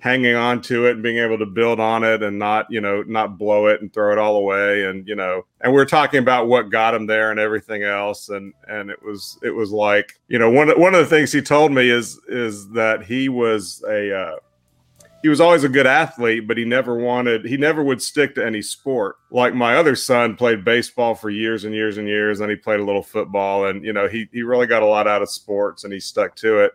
hanging on to it and being able to build on it and not you know not blow it and throw it all away and you know and we're talking about what got him there and everything else. And and it was it was like you know one one of the things he told me is is that he was a uh, he was always a good athlete, but he never wanted, he never would stick to any sport. Like my other son played baseball for years and years and years, and he played a little football, and you know, he he really got a lot out of sports and he stuck to it.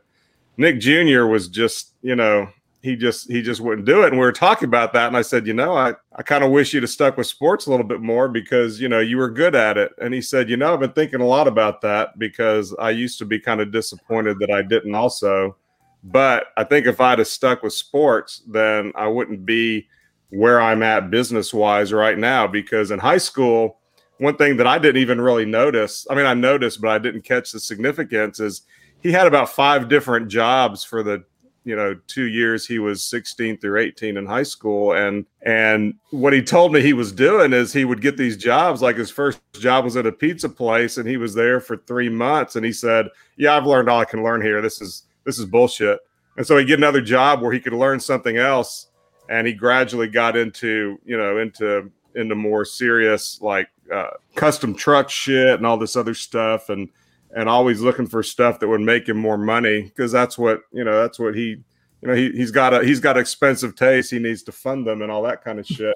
Nick Jr. was just, you know, he just he just wouldn't do it. And we were talking about that, and I said, you know, I I kind of wish you'd have stuck with sports a little bit more because you know you were good at it. And he said, you know, I've been thinking a lot about that because I used to be kind of disappointed that I didn't also. But I think if I'd have stuck with sports, then I wouldn't be where I'm at business wise right now. Because in high school, one thing that I didn't even really notice, I mean, I noticed, but I didn't catch the significance is he had about five different jobs for the you know two years he was 16 through 18 in high school and and what he told me he was doing is he would get these jobs like his first job was at a pizza place and he was there for three months and he said yeah i've learned all i can learn here this is this is bullshit. And so he'd get another job where he could learn something else. And he gradually got into you know into into more serious like uh, custom truck shit and all this other stuff and and always looking for stuff that would make him more money. Because that's what you know that's what he you know he, he's got a he's got expensive taste he needs to fund them and all that kind of shit.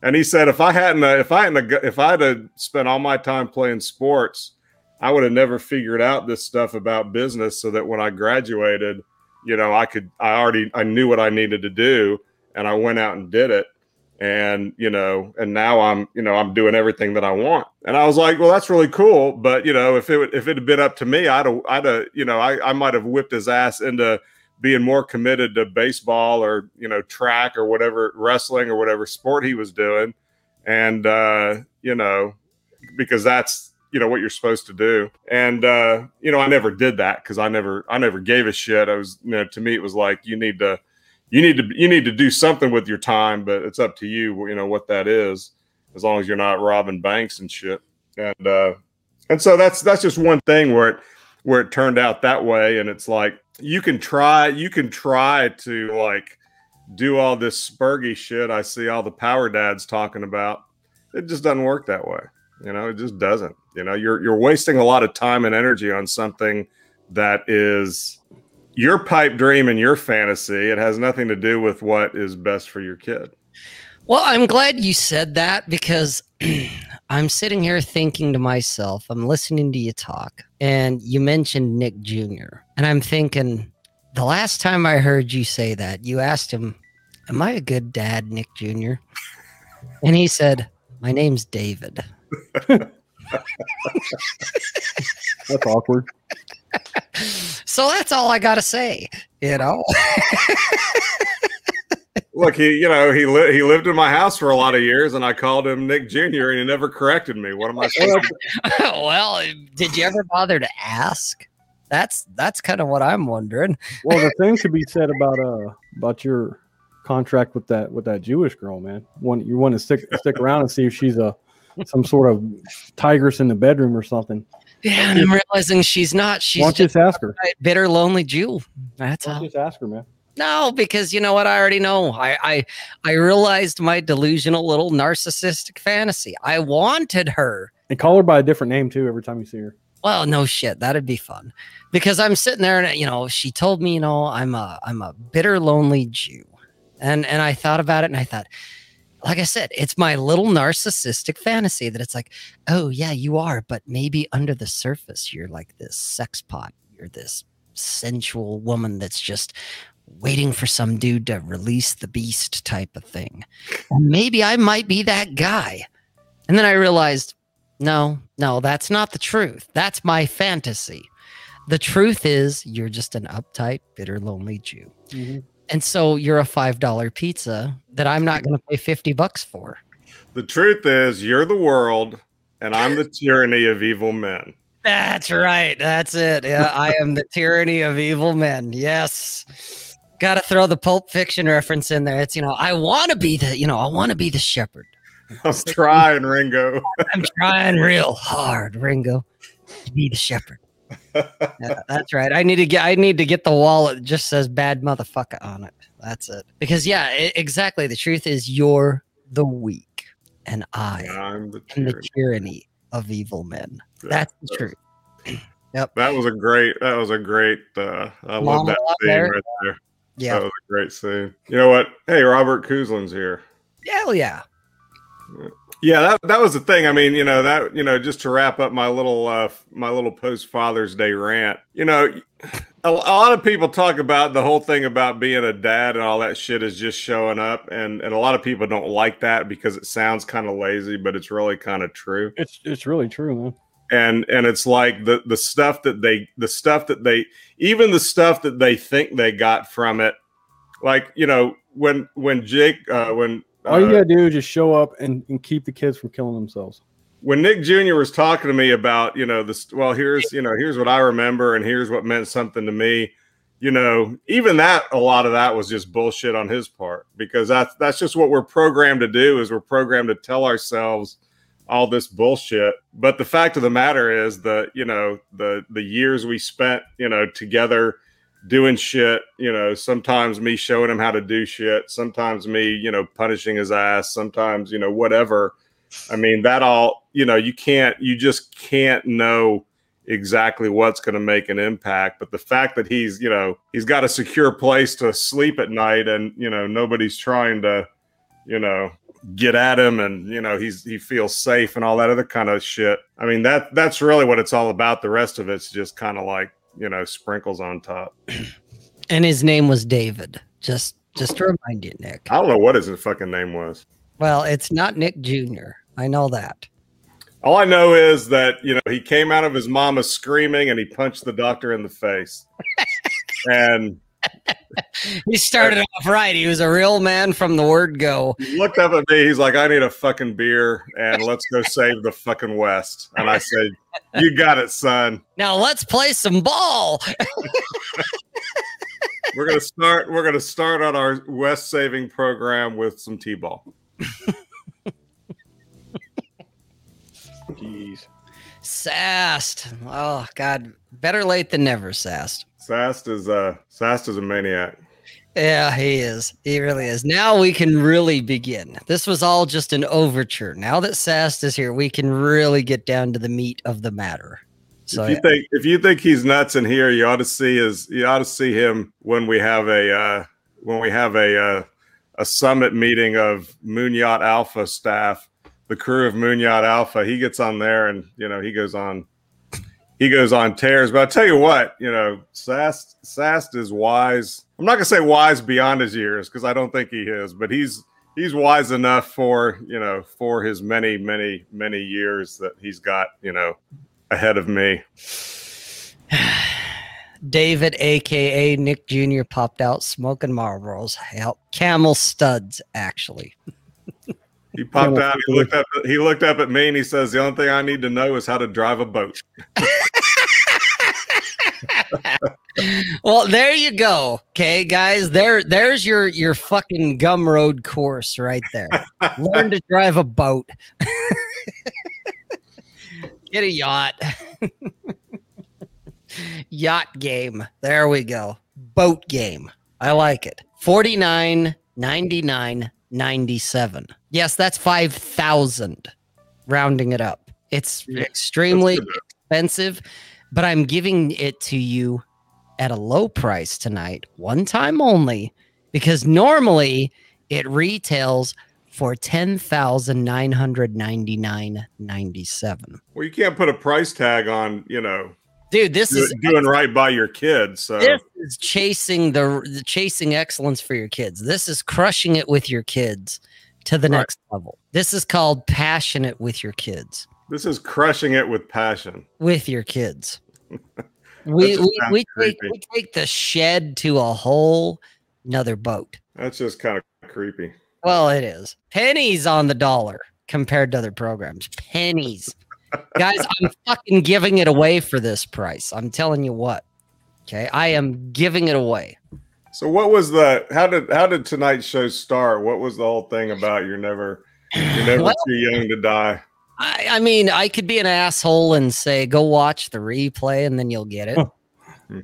And he said if i hadn't if i hadn't if i'd have spent all my time playing sports i would have never figured out this stuff about business so that when i graduated you know i could i already i knew what i needed to do and i went out and did it. And you know and now i'm you know i'm doing everything that i want. And i was like well that's really cool. But you know if it if it had been up to me i'd have i'd have you know i, I might have whipped his ass into being more committed to baseball or you know track or whatever wrestling or whatever sport he was doing. And uh you know because that's you know what you're supposed to do. And uh you know i never did that because i never i never gave a shit. I was you know to me it was like you need to you need to you need to do something with your time but it's up to you you know what that is as long as you're not robbing banks and shit. And uh and so that's that's just one thing where it where it turned out that way. And it's like you can try you can try to like do all this spurgy shit i see all the power dads talking about. It just doesn't work that way you know it just doesn't you know you're you're wasting a lot of time and energy on something that is your pipe dream and your fantasy it has nothing to do with what is best for your kid Well, I'm glad you said that because I'm sitting here thinking to myself, I'm listening to you talk, and you mentioned Nick Jr. And I'm thinking, the last time I heard you say that, you asked him, Am I a good dad, Nick Jr.? And he said, My name's David. That's awkward. So that's all I got to say, you know? look he you know he li- he lived in my house for a lot of years and i called him nick jr and he never corrected me what am i supposed well, did you ever bother to ask? That's that's kind of what I'm wondering. Well, the same could be said about uh about your contract with that with that Jewish girl, man. One you want to stick stick around and see if she's a some sort of tigress in the bedroom or something. Yeah, and I'm realizing she's not. She's Why just just ask her? bitter, lonely Jew. That's all. just ask her, man? No, because you know what? I already know. I, I I realized my delusional little narcissistic fantasy. I wanted her. And call her by a different name too every time you see her. Well, no shit. That'd be fun. Because I'm sitting there and you know, she told me, you know, I'm a I'm a bitter, lonely Jew. And and I thought about it and I thought, like I said, it's my little narcissistic fantasy that it's like, oh yeah, you are, but maybe under the surface, you're like this sex pot. You're this sensual woman that's just waiting for some dude to release the beast type of thing. And maybe I might be that guy. And then I realized, no, no, that's not the truth. That's my fantasy. The truth is, you're just an uptight, bitter, lonely Jew. Mm-hmm. And so you're a $5 pizza that I'm not going to pay 50 bucks for. The truth is, you're the world, and I'm the tyranny of evil men. That's right. That's it. Yeah, I am the tyranny of evil men. Yes. Got to throw the Pulp Fiction reference in there. It's, you know, I want to be the, you know, I want to be the shepherd. I'm trying, Ringo. I'm trying real hard, Ringo, to be the shepherd. Yeah, that's right. I need to get. I need to get the wallet that just says "bad motherfucker" on it. That's it. Because yeah, i exactly. The truth is, you're the weak, and I I'm the the tyranny. of evil men. Yeah, That's the truth. That was a great. That was a great. Uh, I love that scene there. right there. Yeah. That was a great scene. You know what? Hey, Robert Kuzlin's here. Hell yeah. Yeah, that that was the thing. I mean, you know that you know just to wrap up my little uh my little post Father's Day rant. You know, a, a lot of people talk about the whole thing about being a dad and all that shit is just showing up, and and a lot of people don't like that because it sounds kind of lazy, but it's really kind of true. It's it's really true, man. And and it's like the the stuff that they the stuff that they even the stuff that they think they got from it, like you know when when Jake uh, when All you uh, gotta do is just show up and, and keep the kids from killing themselves. when Nick Jr. was talking to me about, you know, this, well, here's, you know, here's what I remember and here's what meant something to me. You know, even that, a lot of that was just bullshit on his part because that's that's just what we're programmed to do. Is we're programmed to tell ourselves all this bullshit. But the fact of the matter is that you know the the years we spent, you know, together doing shit. You know, sometimes me showing him how to do shit. Sometimes me, you know, punishing his ass. Sometimes you know whatever. I mean, that all, you know, you can't, you just can't know exactly what's going to make an impact. But the fact that he's, you know, he's got a secure place to sleep at night and, you know, nobody's trying to, you know, get at him and, you know, he's, he feels safe and all that other kind of shit. I mean, that, that's really what it's all about. The rest of it's just kind of like, you know, sprinkles on top. And his name was David. Just just to remind you, Nick. I don't know what his fucking name was. Well, it's not Nick Jr. I know that. All I know is that you know he came out of his mama screaming and he punched the doctor in the face. and He started off right. He was a real man from the word go. he looked up at me. He's like, "I need a fucking beer and let's go save the fucking West." And I said, "You got it, son. Now let's play some ball. We're gonna start. We're gonna start on our West saving program with some t-ball." Jeez. Sassed. Oh God. Better late than never, Sassed. Sast is uh Sast is a maniac. Yeah, he is. He really is. Now we can really begin. This was all just an overture. Now that Sast is here, we can really get down to the meat of the matter. So if you think if you think he's nuts in here, you ought to see his you ought to see him when we have a uh, when we have a uh, a summit meeting of Moon Yacht Alpha staff, the crew of Moon Yacht Alpha. He gets on there and you know he goes on he goes on tears. But I tell you what, you know, Sast Sast is wise. I'm not gonna say wise beyond his years because I don't think he is, but he's he's wise enough for you know for his many many many years that he's got you know ahead of me. David, aka Nick Jr., popped out smoking Marlboros. Camel studs, actually. He popped out. He looked up. He looked up at me and he says, "The only thing I need to know is how to drive a boat." Well, there you go. Okay, guys. There, there's your your fucking Gumroad course right there. Learn to drive a boat. Get a yacht. yacht game. There we go. Boat game. I like it. 49 99 97. Yes, that's 5,000 rounding it up. It's Yeah, extremely expensive, but I'm giving it to you at a low price tonight, one time only, because normally it retails for ten thousand nine hundred ninety nine ninety seven. Well, you can't put a price tag on, you know, Dude, this is doing right by your kids. So this is chasing the, the chasing excellence for your kids. This is crushing it with your kids to the Right. next level. This is called passionate with your kids. this is crushing it with passion. With your kids. We we, we take we take the shed to a whole another boat. That's just kind of creepy. Well, it is. Pennies on the dollar compared to other programs. Pennies. Guys, I'm fucking giving it away for this price. I'm telling you what. Okay. I am giving it away. So what was the how did how did tonight's show start? What was the whole thing about? You're never you're never Well- too young to die. I, I mean, I could be an asshole and say, go watch the replay and then you'll get it.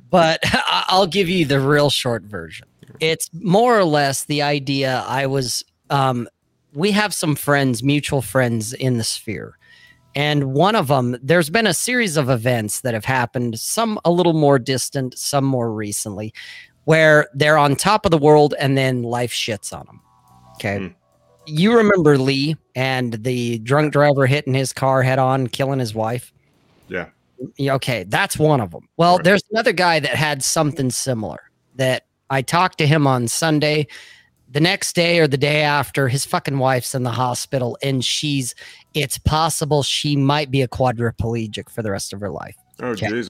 but I- I'll give you the real short version. It's more or less the idea I was, um, we have some friends, mutual friends in the sphere. And one of them, there's been a series of events that have happened, some a little more distant, some more recently, where they're on top of the world and then life shits on them. Okay. Hmm. You remember Lee and the drunk driver hitting his car head on, killing his wife? Yeah. Yeah, Okay, that's one of them. Well, Right. there's another guy that had something similar that I talked to him on Sunday. The next day or the day after, his fucking wife's in the hospital and she's, it's possible she might be a quadriplegic for the rest of her life. Oh Okay. Jesus.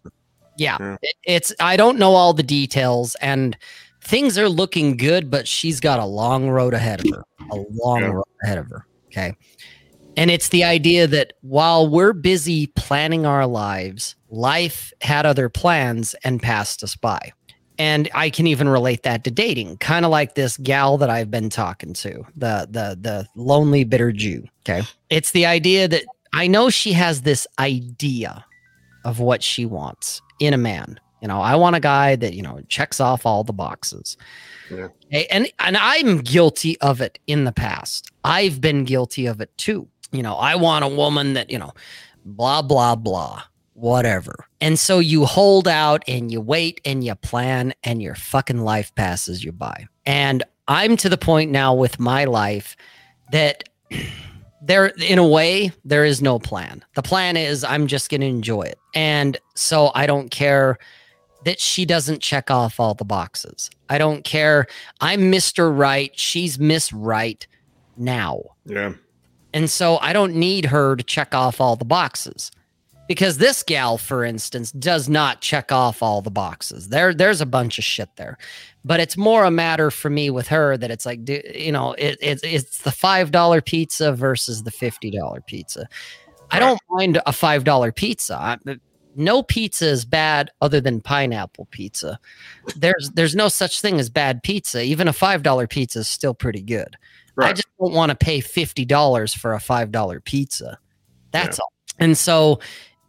Yeah. Yeah. It, it's, I don't know all the details and things are looking good, but she's got a long road ahead of her, a long Yeah. road ahead of her. Okay. And it's the idea that while we're busy planning our lives, life had other plans and passed us by. And I can even relate that to dating, kind of like this gal that I've been talking to, the the the lonely bitter Jew. Okay. It's the idea that I know she has this idea of what she wants in a man. You know, I want a guy that, you know, checks off all the boxes. Yeah. Okay, And and I'm guilty of it in the past. I've been guilty of it too. You know, I want a woman that, you know, blah blah blah, whatever. And so you hold out and you wait and you plan and your fucking life passes you by. And I'm to the point now with my life that there in a way there is no plan. The plan is I'm just going to enjoy it. And so I don't care that she doesn't check off all the boxes. I don't care. I'm Mr. Right, she's Miss Right now. Yeah. And so I don't need her to check off all the boxes. Because this gal, for instance, does not check off all the boxes. There, there's a bunch of shit there, but it's more a matter for me with her that it's like, do, you know, it, it's it's the five dollar pizza versus the fifty dollar pizza. I don't mind a five dollar pizza. I, no pizza is bad other than pineapple pizza. There's there's no such thing as bad pizza. Even a five dollar pizza is still pretty good. I just don't want to pay fifty dollars for a five dollar pizza. That's all. And so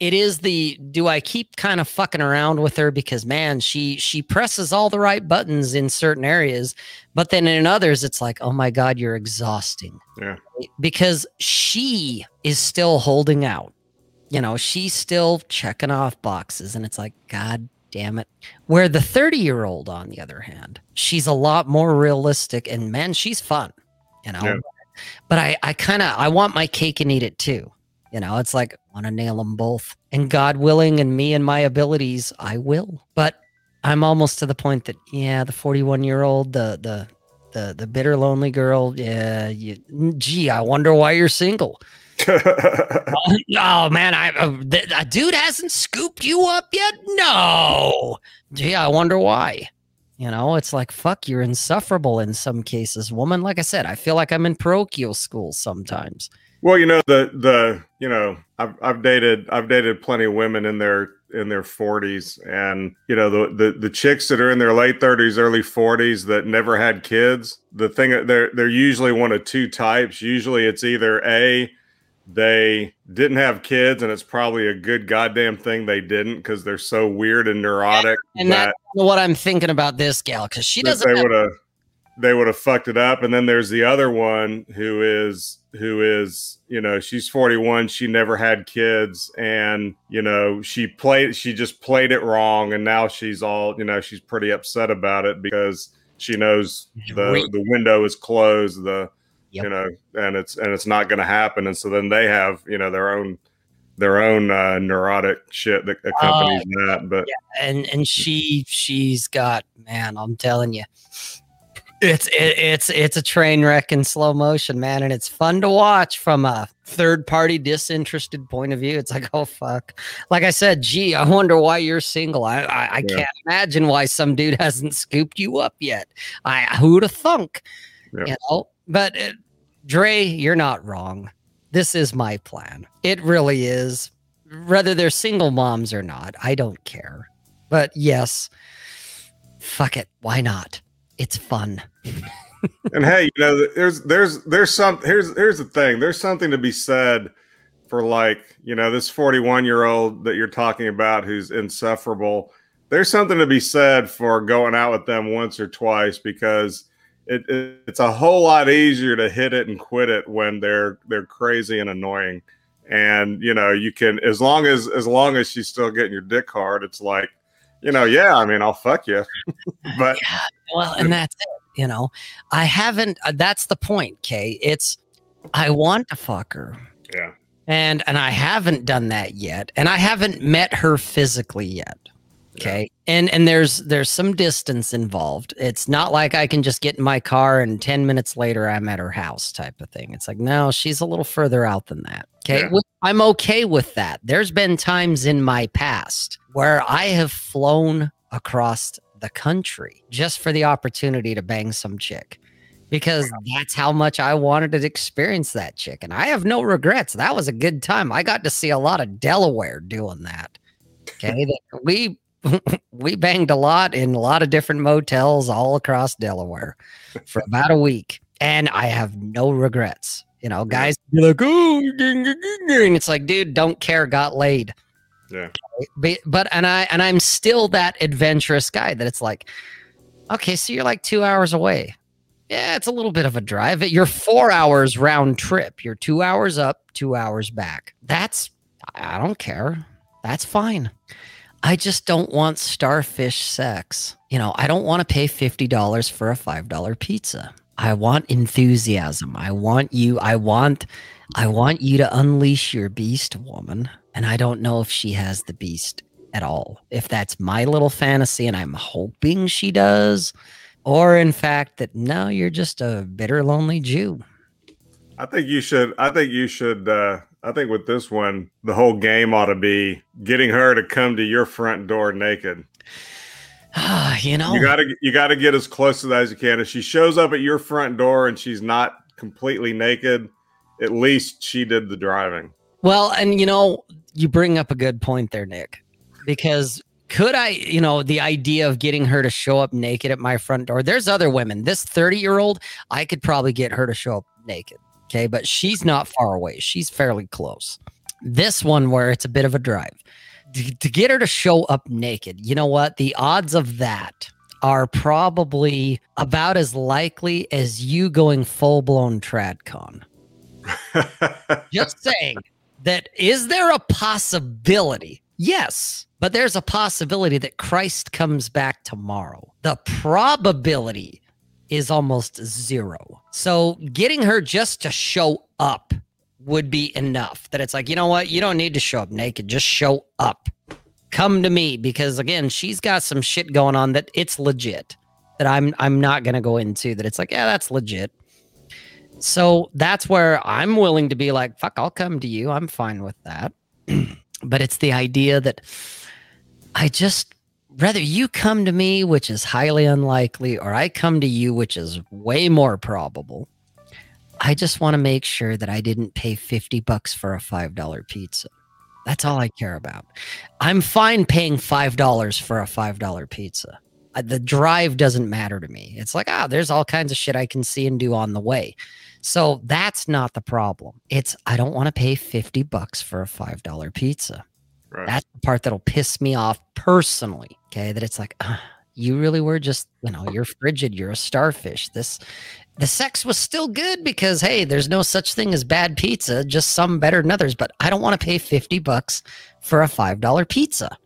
it is the do I keep kind of fucking around with her because man, she she presses all the right buttons in certain areas, but then in others it's like, oh my god, you're exhausting. Yeah. Because she is still holding out. You know, she's still checking off boxes, and it's like, God damn it. Where the 30 year old, on the other hand, she's a lot more realistic and man, she's fun, you know. Yeah. But I, I kind of I want my cake and eat it too. You know, it's like want to nail them both. And God willing, and me and my abilities, I will. But I'm almost to the point that yeah, the 41 year old, the the the the bitter lonely girl. Yeah, you, gee, I wonder why you're single. Oh man, I uh, th- a dude hasn't scooped you up yet. No, gee, I wonder why. You know, it's like fuck, you're insufferable in some cases, woman. Like I said, I feel like I'm in parochial school sometimes. well, you know the the you know I've I've dated I've dated plenty of women in their in their 40s and you know the the the chicks that are in their late 30s early 40s that never had kids the thing they're they're usually one of two types usually it's either a they didn't have kids and it's probably a good goddamn thing they didn't because they're so weird and neurotic And that that's what I'm thinking about this gal because she doesn't. they Have, would have they would have fucked it up and then there's the other one who is who is you know she's 41 she never had kids and you know she played she just played it wrong and now she's all you know she's pretty upset about it because she knows the Re- the window is closed the Yep. you know, and it's and it's not going to happen. And so then they have you know their own their own uh, neurotic shit that accompanies that. But and and she she's got man i'm telling you it's it, it's it's a train wreck in slow motion man and it's fun to watch from a third party disinterested point of view. It's like oh fuck. Like i said gee i wonder why you're single. I i, I Yeah. can't imagine why some dude hasn't scooped you up yet. I who'd have thunk Yeah. you know? But uh, dre you're not wrong. This is my plan. It really is. Whether they're single moms or not i don't care. But yes fuck it. Why not? It's fun and hey, you know, there's there's there's some here's here's the thing. There's something to be said for like you know this 41 year old that you're talking about who's insufferable. There's something to be said for going out with them once or twice because it, it it's a whole lot easier to hit it and quit it when they're they're crazy and annoying. And you know you can as long as as long as she's still getting your dick hard, it's like you know yeah I mean I'll fuck you, but well and that's it you know? I haven't uh, that's the point kay. It's i want to fuck her yeah. And and i haven't done that yet and i haven't met her physically yet okay and and there's there's some distance involved. It's not like i can just get in my car and 10 minutes later i'm at her house type of thing. It's like no she's a little further out than that okay Yeah. I'm okay with that. There's been times in my past where i have flown across the country just for the opportunity to bang some chick because that's how much I wanted to experience that chick. And I have no regrets. That was a good time. I got to see a lot of Delaware doing that. Okay. we we banged a lot in a lot of different motels all across Delaware for about a week. And I have no regrets. You know, guys be like, oh, and it's like, dude, don't care, got laid. Yeah. But, but and I and I'm still that adventurous guy that it's like, okay, so you're like two hours away. Yeah, it's a little bit of a drive. You're four hours round trip. You're two hours up, two hours back. That's I don't care. That's fine. I just don't want starfish sex. You know, I don't want to pay $50 for a $5 pizza. I want enthusiasm. I want you I want I want you to unleash your beast woman. And I don't know if she has the beast at all. If that's my little fantasy and I'm hoping she does, or in fact that no, you're just a bitter lonely Jew. I think you should. I think you should. Uh, I think with this one, the whole game ought to be getting her to come to your front door naked. Ah, you know. You gotta, you gotta get as close to that as you can. If she shows up at your front door and she's not completely naked, at least she did the driving. Well, and you know, you bring up a good point there, Nick, because could I, you know, the idea of getting her to show up naked at my front door, there's other women. This 30 year old, I could probably get her to show up naked. Okay. But she's not far away. She's fairly close. This one, where it's a bit of a drive, to, to get her to show up naked, you know what? The odds of that are probably about as likely as you going full blown tradcon. Just saying that is there a possibility? Yes, but there's a possibility that Christ comes back tomorrow. The probability is almost zero. So getting her just to show up would be enough. That it's like, you know what? You don't need to show up naked. Just show up. Come to me because again, she's got some shit going on that it's legit. That I'm I'm not gonna go into. That it's like, yeah, that's legit. So that's where I'm willing to be like, fuck, I'll come to you. I'm fine with that. but it's the idea that I just rather you come to me, which is highly unlikely, or I come to you, which is way more probable. I just want to make sure that I didn't pay 50 bucks for a $5 pizza. That's all I care about. I'm fine paying $5 for a $5 pizza. Uh, The drive doesn't matter to me. It's like, ah, there's all kinds of shit I can see and do on the way. So that's not the problem. It's I don't want to pay 50 bucks for a $5 pizza. Right. That's the part that'll piss me off personally. Okay. That it's like, ah, you really were just, you know, you're frigid. You're a starfish. This, the sex was still good because, hey, there's no such thing as bad pizza, just some better than others. But I don't want to pay 50 bucks for a $5 pizza.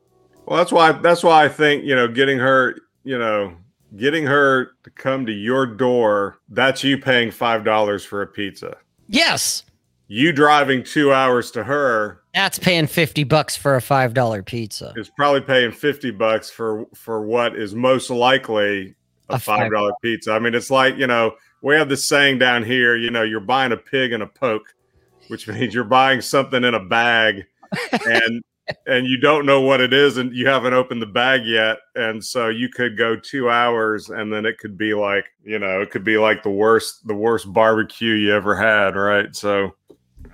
Well, that's why that's why I think you know getting her you know getting her to come to your door, that's you paying five dollars for a pizza. Yes. You driving two hours to her That's paying 50 bucks for a $5 pizza. is probably paying fifty bucks for for what is most likely a A five- five dollar pizza. I mean, it's like you know we have this saying down here. You know, you're buying a pig in a poke, which means you're buying something in a bag, and and you don't know what it is, and you haven't opened the bag yet, and so you could go two hours, and then it could be like you know it could be like the worst the worst barbecue you ever had, right? So.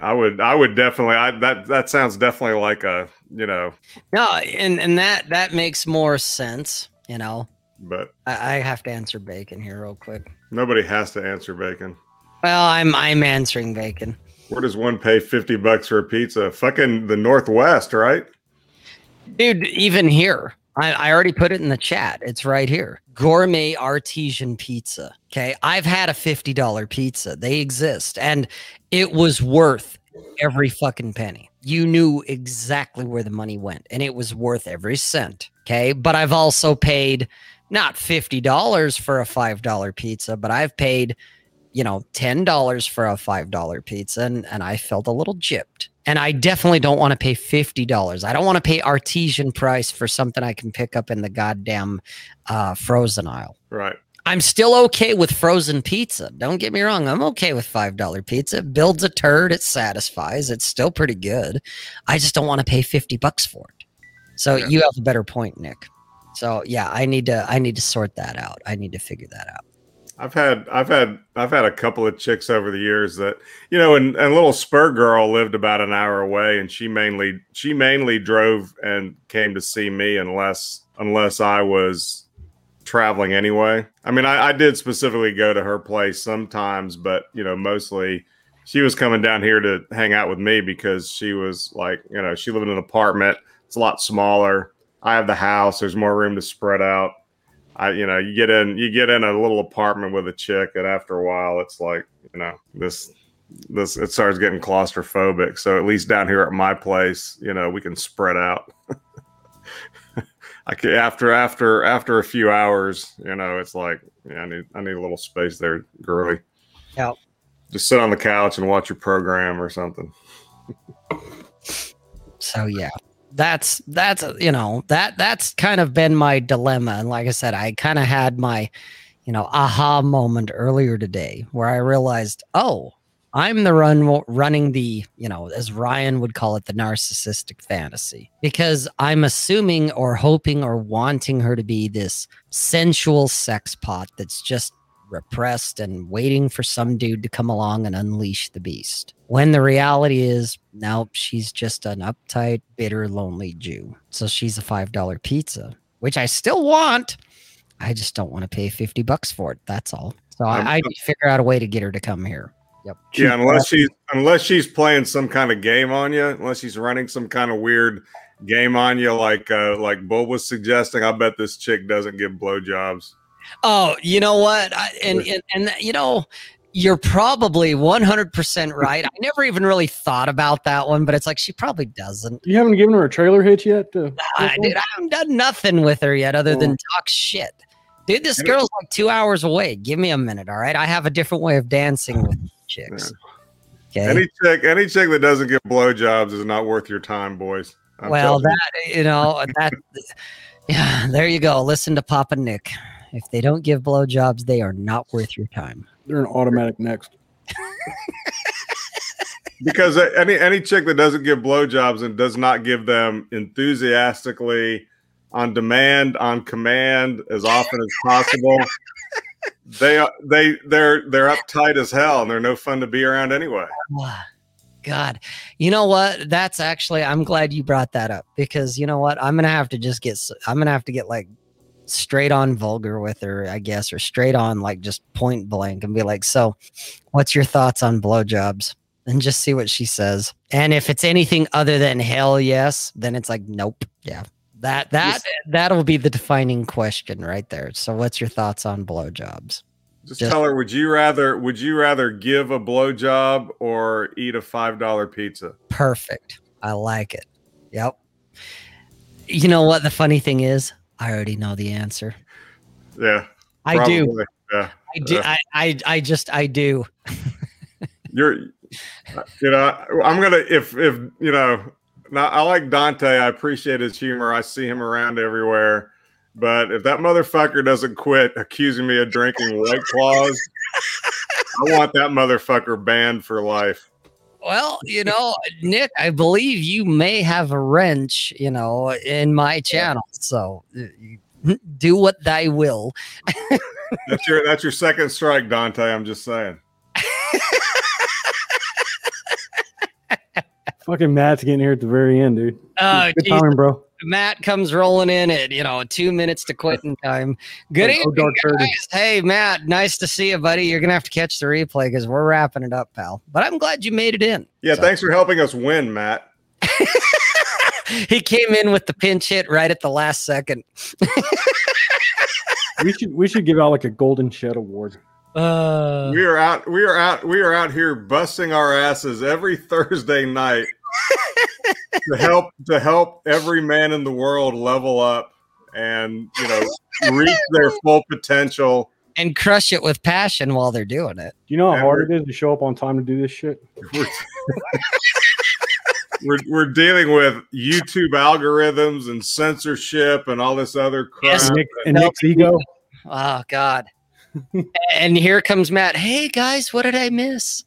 I would, I would definitely. I that that sounds definitely like a, you know, No, and, and that, that makes more sense. You know, but I, I have to answer bacon here real quick. Nobody has to answer bacon. Well, I'm, I'm answering bacon. Where does one pay 50 bucks for a pizza? Fucking the Northwest, right? Dude, even here, I, I already put it in the chat. It's right here. Gourmet artesian pizza. Okay. I've had a $50 pizza. They exist. And it was worth every fucking penny. You knew exactly where the money went, and it was worth every cent. Okay. But I've also paid not $50 for a $5 pizza, but I've paid, you know, $10 for a $5 pizza, and, and I felt a little gypped. And I definitely don't want to pay $50. I don't want to pay artesian price for something I can pick up in the goddamn uh, frozen aisle. Right. I'm still okay with frozen pizza. Don't get me wrong. I'm okay with $5 pizza. It builds a turd, it satisfies. It's still pretty good. I just don't want to pay 50 bucks for it. So Yeah. you have a better point, Nick. So yeah, I need to I need to sort that out. I need to figure that out. I've had I've had I've had a couple of chicks over the years that you know, and, and little Spur girl lived about an hour away, and she mainly she mainly drove and came to see me unless unless I was traveling anyway. I mean, I, I did specifically go to her place sometimes, but you know, mostly she was coming down here to hang out with me because she was like, you know, she lived in an apartment. It's a lot smaller. I have the house. There's more room to spread out. I, you know, you get in, you get in a little apartment with a chick, and after a while, it's like, you know, this, this, it starts getting claustrophobic. So at least down here at my place, you know, we can spread out. I can, after after after a few hours, you know, it's like, yeah, I need I need a little space there, girly. Yep. Just sit on the couch and watch your program or something. So yeah, that's that's you know that that's kind of been my dilemma. And like I said, I kind of had my you know aha moment earlier today where I realized, oh, I'm the run running the you know as Ryan would call it the narcissistic fantasy because I'm assuming or hoping or wanting her to be this sensual sex pot that's just repressed and waiting for some dude to come along and unleash the beast. When the reality is, nope, she's just an uptight, bitter, lonely Jew. So she's a $5 pizza, which I still want. I just don't want to pay 50 bucks for it. That's all. So I'm- I, I need to figure out a way to get her to come here. Yep. Yeah, unless she's unless she's playing some kind of game on you, unless she's running some kind of weird game on you, like uh, like Bull was suggesting. I bet this chick doesn't give blowjobs. Oh, you know what? I, and, and and you know, you're probably 100% right. I never even really thought about that one, but it's like she probably doesn't. You haven't given her a trailer hitch yet? To, I, dude, I haven't done nothing with her yet other than oh. talk shit. Dude, this girl's like two hours away. Give me a minute, all right? I have a different way of dancing with chicks. Okay. Any chick, any chick that doesn't give blowjobs is not worth your time, boys. I'm well, that you know that. Yeah, there you go. Listen to Papa Nick. If they don't give blowjobs, they are not worth your time. they're an automatic next. because any any chick that doesn't give blowjobs and does not give them enthusiastically, on demand, on command, as often as possible, they are they they're they're uptight as hell and they're no fun to be around anyway. God, you know what? That's actually I'm glad you brought that up because you know what? I'm gonna have to just get I'm gonna have to get like straight on vulgar with her, I guess, or straight on like just point blank and be like, so what's your thoughts on blowjobs? And just see what she says. And if it's anything other than hell yes, then it's like nope. Yeah. That that Just- that'll be the defining question right there. So what's your thoughts on blowjobs? Just, Just- tell her, would you rather would you rather give a blowjob or eat a five dollar pizza? Perfect. I like it. Yep. You know what the funny thing is? I already know the answer. Yeah, I do. Yeah. I do. Yeah. I, I, I just, I do. You're, you know, I'm gonna if if you know. Now, I like Dante. I appreciate his humor. I see him around everywhere. But if that motherfucker doesn't quit accusing me of drinking White Claws, I want that motherfucker banned for life. Well, you know, Nick, I believe you may have a wrench, you know, in my channel. So uh, do what thy will. That's your that's your second strike, Dante. I'm just saying. Fucking Matt's getting here at the very end, dude. Oh, Good geez. timing, bro. Matt comes rolling in at, you know, two minutes to quitting time. Good Like, oh, evening, dark thirty. guys. Hey, Matt, nice to see you, buddy. You're going to have to catch the replay because we're wrapping it up, pal. But I'm glad you made it in. Yeah, So- thanks for helping us win, Matt. he came in with the pinch hit right at the last second. We should we should give out like a golden shed award. Uh, We are out. We are out. We are out here busting our asses every Thursday night to help to help every man in the world level up and you know reach their full potential. and crush it with passion while they're doing it. Do you know how Yeah, hard it is to show up on time to do this shit? We're, we're, we're dealing with YouTube algorithms and censorship and all this other crap. Yes. Nick, and Nick's ego. Oh God. And here comes Matt. Hey guys, what did I miss?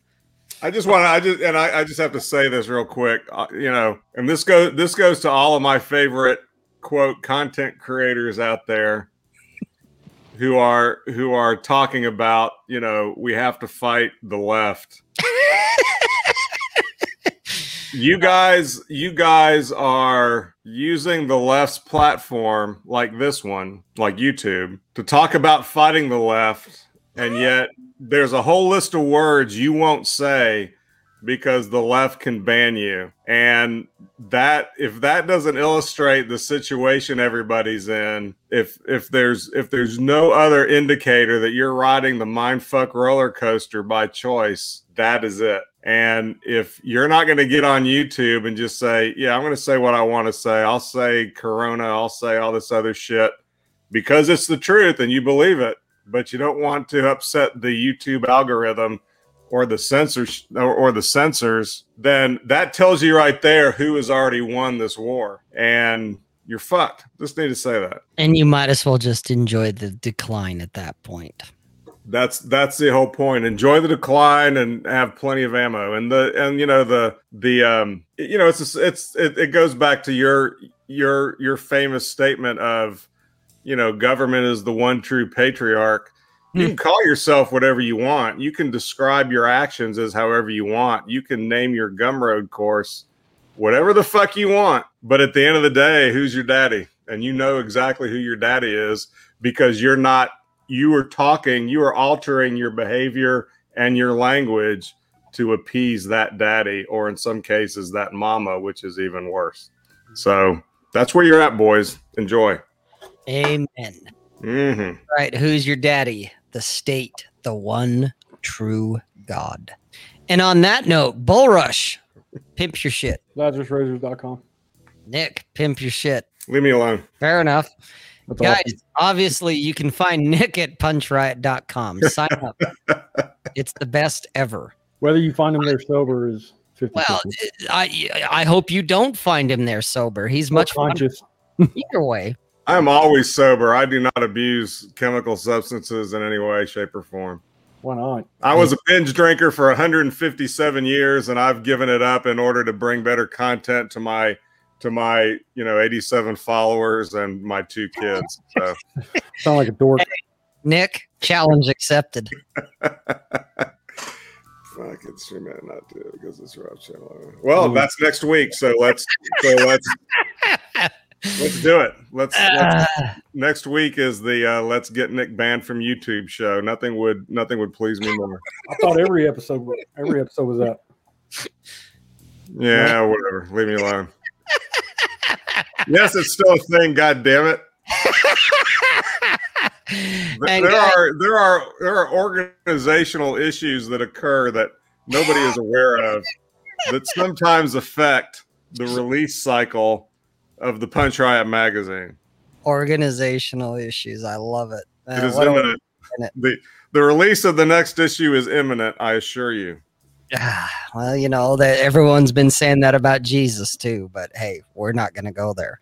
I just want to, I just, and I, I just have to say this real quick, uh, you know, and this goes, this goes to all of my favorite quote content creators out there who are, who are talking about, you know, we have to fight the left. you guys, you guys are using the left's platform like this one, like YouTube, to talk about fighting the left, and yet there's a whole list of words you won't say because the left can ban you. And that if that doesn't illustrate the situation everybody's in, if if there's if there's no other indicator that you're riding the mindfuck roller coaster by choice, that is it. And if you're not going to get on YouTube and just say, "Yeah, I'm going to say what I want to say. I'll say corona, I'll say all this other shit because it's the truth and you believe it." but you don't want to upset the YouTube algorithm or the censors or, or the censors, then that tells you right there who has already won this war, and you're fucked. Just need to say that. And you might as well just enjoy the decline at that point. That's that's the whole point. Enjoy the decline and have plenty of ammo. And the and you know the the um you know it's a, it's it, it goes back to your your your famous statement of you know government is the one true patriarch. You can call yourself whatever you want. You can describe your actions as however you want. You can name your Gumroad course whatever the fuck you want. But at the end of the day, who's your daddy? And you know exactly who your daddy is because you're not you are talking, you are altering your behavior and your language to appease that daddy, or in some cases, that mama, which is even worse. So that's where you're at, boys. Enjoy. Amen. hmm Right. Who's your daddy? The state, the one true God. And on that note, Bull Rush, pimp your shit. LazarusRazors.com. Nick, pimp your shit. Leave me alone. Fair enough. That's Guys, awesome. obviously you can find Nick at punchriot.com. Sign up. it's the best ever. Whether you find him there sober is 50 Well, I I hope you don't find him there sober. He's much fun conscious. either way. I'm always sober. I do not abuse chemical substances in any way, shape, or form. Why not? I was a binge drinker for 157 years, and I've given it up in order to bring better content to my to my you know 87 followers and my two kids. So Sound like a dork. Nick, challenge accepted. fuck it, she might not do it because it's Rob channel. Well, Mm. that's next week, so let's so let's let's do it. Let's, let's Ah, next week is the uh, let's get Nick banned from YouTube show. Nothing would nothing would please me more. I thought every episode every episode was that. Yeah, whatever. Leave me alone. Yes, it's still a thing. God damn it. There guys- are there are there are organizational issues that occur that nobody is aware of that sometimes affect the release cycle of the Punch Riot magazine. organizational issues. I love it. Uh, it is do we- imminent. The the release of the next issue is imminent. I assure you. Ah, well, you know that everyone's been saying that about Jesus too, but hey, we're not going to go there.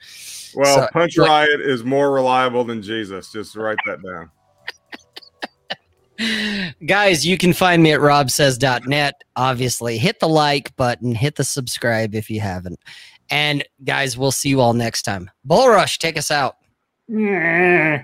Well, So- Punch like- Riot is more reliable than Jesus. Just write that down. Guys, you can find me at robsays.net. Obviously, hit the like button, hit the subscribe if you haven't. And guys, we'll see you all next time. Bull Rush, take us out. Yeah.